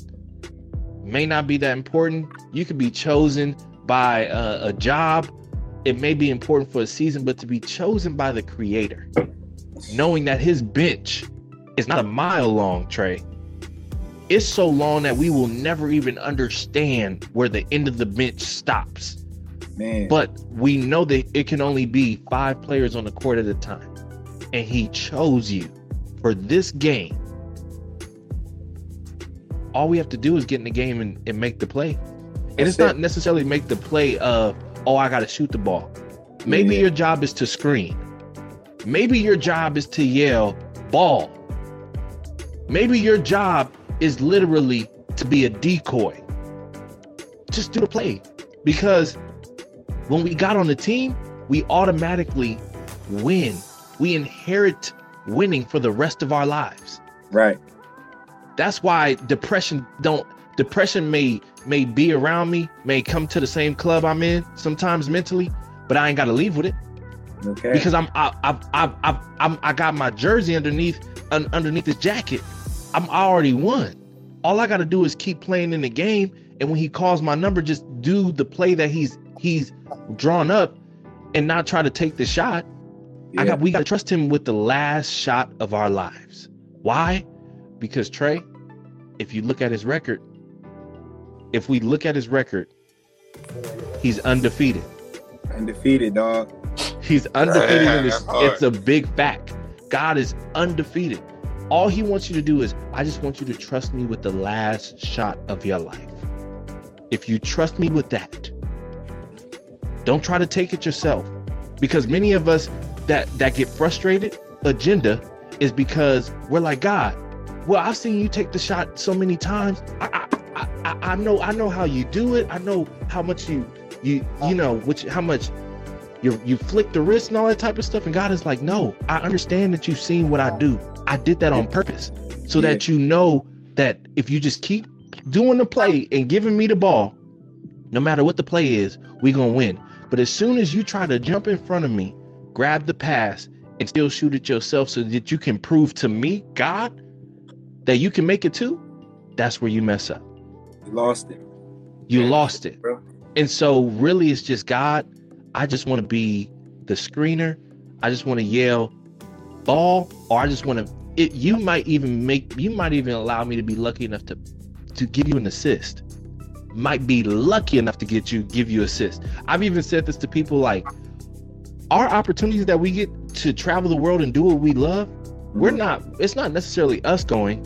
may not be that important. You could be chosen by a, a job. It may be important for a season, but to be chosen by the creator, knowing that his bench is not a mile long, Tre it's so long that we will never even understand where the end of the bench stops. Man. But we know that it can only be five players on the court at a time. And he chose you for this game. All we have to do is get in the game and, and make the play. And That's it's it. not necessarily make the play of, oh, I got to shoot the ball. Maybe yeah. your job is to screen. Maybe your job is to yell, ball. Maybe your job is literally to be a decoy. Just do the play. Because when we got on the team, we automatically win. We inherit winning for the rest of our lives. Right. That's why depression don't depression may may be around me, may come to the same club I'm in sometimes mentally, but I ain't got to leave with it. Okay. Because I'm I I I I I'm, I got my jersey underneath un, underneath this jacket. I'm already won. All I got to do is keep playing in the game, and when he calls my number, just do the play that he's he's drawn up, and not try to take the shot. Yeah. I got we got to trust him with the last shot of our lives. Why? Because Tre, if you look at his record, if we look at his record, he's undefeated. Undefeated, dog. He's undefeated. It's, it's a big fact. God is undefeated. All he wants you to do is, I just want you to trust me with the last shot of your life. If you trust me with that, don't try to take it yourself. Because many of us that that get frustrated, agenda is because we're like, God, well, I've seen you take the shot so many times. I I, I, I know I know how you do it. I know how much you you you know which how much you you flick the wrist and all that type of stuff. And God is like, no, I understand that you've seen what I do. I did that on purpose so yeah. that you know that if you just keep doing the play and giving me the ball, no matter what the play is, we gonna win. But as soon as you try to jump in front of me, grab the pass, and still shoot it yourself so that you can prove to me, God, that you can make it too, that's where you mess up. You lost it. You lost it. And so really it's just God, I just want to be the screener. I just want to yell ball, or I just want to. It, you might even make. You might even allow me to be lucky enough to to give you an assist. Might be lucky enough to get you give you assist. I've even said this to people like, our opportunities that we get to travel the world and do what we love, we're Mm-hmm. not. It's not necessarily us going,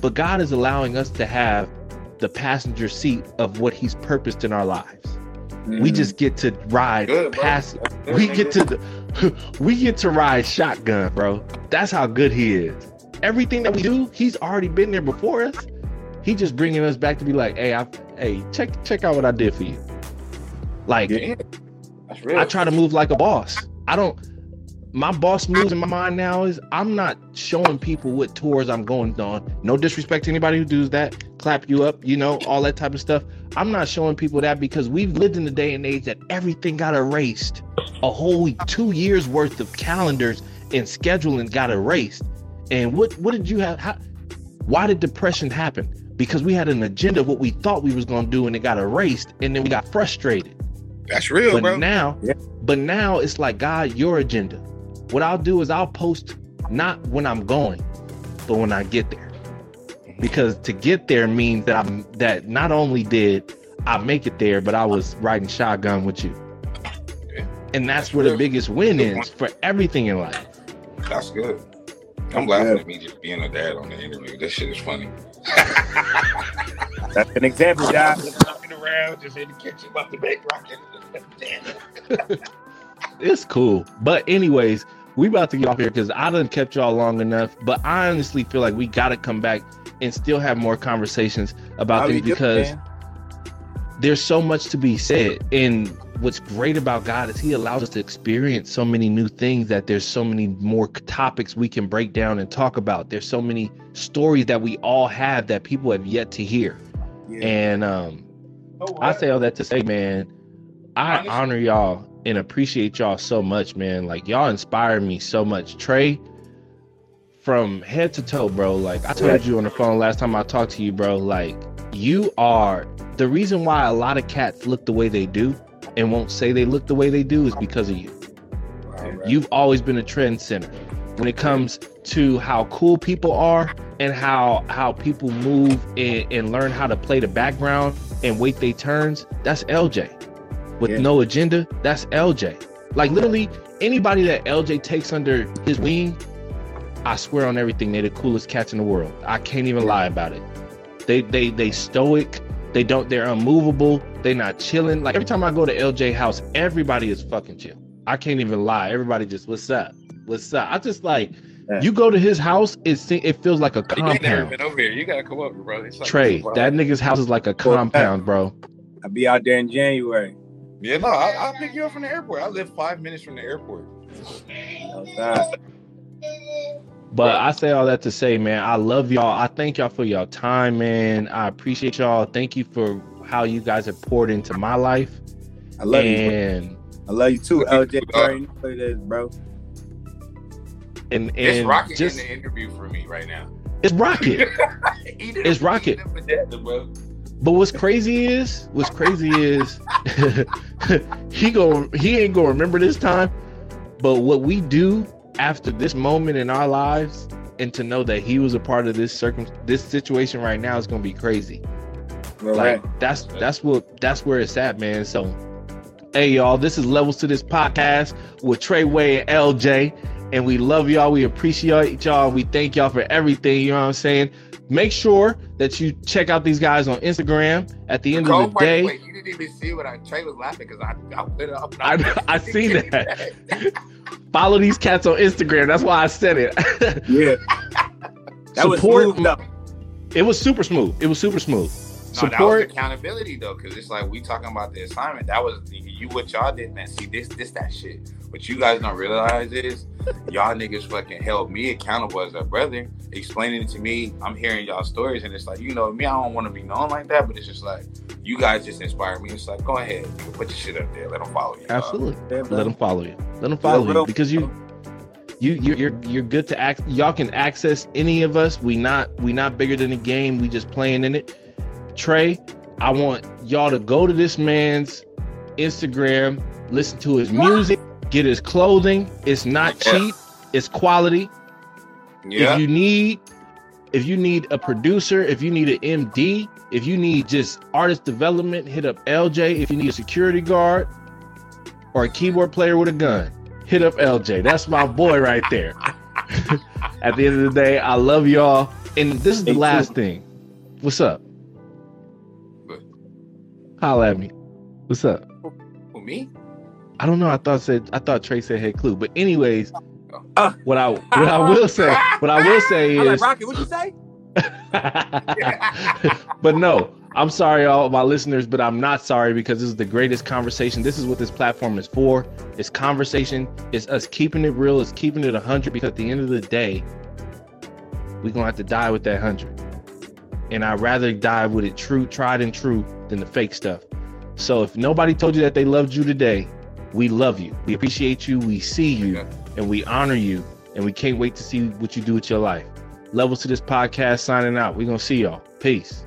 but God is allowing us to have the passenger seat of what He's purposed in our lives. We Mhm. just get to ride Good, past. Good, We get to we get to ride shotgun, bro. That's how good he is. Everything that we do, he's already been there before us. He just bringing us back to be like, hey, I, hey, check check out what I did for you. Like Yeah. That's real. I try to move like a boss. I don't. My boss moves in my mind now is I'm not showing people what tours I'm going on. No disrespect to anybody who does that. Clap you up, you know, all that type of stuff. I'm not showing people that because we've lived in the day and age that everything got erased. A whole two years worth of calendars and scheduling got erased. And what what did you have? How, why did depression happen? Because we had an agenda of what we thought we was gonna do and it got erased, and then we got frustrated That's real, but bro. now Yeah. but now it's like god your agenda what i'll do is i'll post not when i'm going but when i get there mm-hmm. because to get there means that i'm that not only did i make it there but i was riding shotgun with you Yeah. and that's where the biggest win Good is for everything in life That's good. I'm laughing at me just being a dad on the interview. This shit is funny. That's an example, Doc. Walking around, just in the kitchen, about to make rocket. it's cool but anyways we about to get off here because i done kept y'all long enough but i honestly feel like we gotta come back and still have more conversations about How things you doing, because there's so much to be said and what's great about god is he allows us to experience so many new things that there's so many more topics we can break down and talk about. There's so many stories that we all have that people have yet to hear. Yeah. and um Oh, i say all that to say man i Honestly- honor y'all and appreciate y'all so much man. Like y'all inspire me so much. Tre from head to toe bro. Like i told you on the phone last time i talked to you bro. Like you are the reason why a lot of cats look the way they do and won't say they look the way they do is because of you You've always been a trend center when it comes to how cool people are and how how people move and, and learn how to play the background and wait their turns. That's LJ. With Yeah. no agenda, that's LJ. Like literally anybody that LJ takes under his wing, I swear on everything, they're the coolest cats in the world. I can't even lie about it. They they they stoic. They don't. They're unmovable. They're not chilling. Like every time I go to LJ house, everybody is fucking chill. I can't even lie. Everybody just what's up, what's up. I just like Yeah. you go to his house. It se- it feels like a You ain't compound. been over here. You gotta come over, bro. It's like Tre, Wow. that nigga's house is like a compound, bro. I'll be out there in January. Yeah, no, I, I'll pick you up from the airport. I live five minutes from the airport. Outside. But I say all that to say, man, I love y'all. I thank y'all for y'all time, man. I appreciate y'all. Thank you for how you guys have poured into my life. I love you. bro. and I love you too, LJ. too, You already know what it is, bro. and It's Rocket just in the interview for me right now. it's rocket. It It's Rocket. it up and down, bro. But what's crazy is, what's crazy is, he go he ain't gonna remember this time. But what we do after this moment in our lives, and to know that he was a part of this circum this situation right now is gonna be crazy. Like right. that's that's what that's where it's at, man. So, hey y'all, this is levels to this podcast with Treway and LJ, and we love y'all. We appreciate y'all. We thank y'all for everything. You know what I'm saying? Make sure that you check out these guys on Instagram. At the end Go of the part- day, Wait, you didn't even see what I Tre was laughing because I I put it up. I- I seen that. follow these cats on Instagram. That's why I said it. Yeah. That was smooth, though. it was super smooth. It was super smooth. No, that was accountability though, because it's like we talking about the assignment. That was you what y'all did, man. See this, this, that shit. What you guys don't realize is y'all niggas fucking held me accountable as a brother, explaining it to me. I'm hearing y'all stories, and it's like you know me. I don't want to be known like that, but it's just like you guys just inspire me. It's like go ahead, nigga, put your shit up there. Let them follow you. Absolutely. Yeah. Let them follow you. Let them follow real- you because you you you're, you're you're good to act y'all can access any of us we not we not bigger than the game we just playing in it tre i want y'all to go to this man's instagram listen to his music get his clothing it's not cheap it's quality Yeah. if you need if you need a producer if you need an md if you need just artist development hit up lj if you need a security guard or a keyboard player with a gun hit up LJ. That's my boy right there. At the end of the day, I love y'all. And this is the last thing. What's up? Holla at me. What's up? Who me? I don't know. I thought said I thought Tre said hey Klue. But anyways, uh, what I what I will say what I will say is like, Rocky, what you say? but no, I'm sorry, all my listeners, but I'm not sorry because this is the greatest conversation. This is what this platform is for. It's conversation. It's us keeping it real. It's keeping it 100 because at the end of the day, we're going to have to die with that 100. And I'd rather die with it true, tried and true than the fake stuff. So if nobody told you that they loved you today, we love you. We appreciate you. We see you and we honor you. And we can't wait to see what you do with your life. Levels to this podcast signing out. We're going to see y'all. Peace.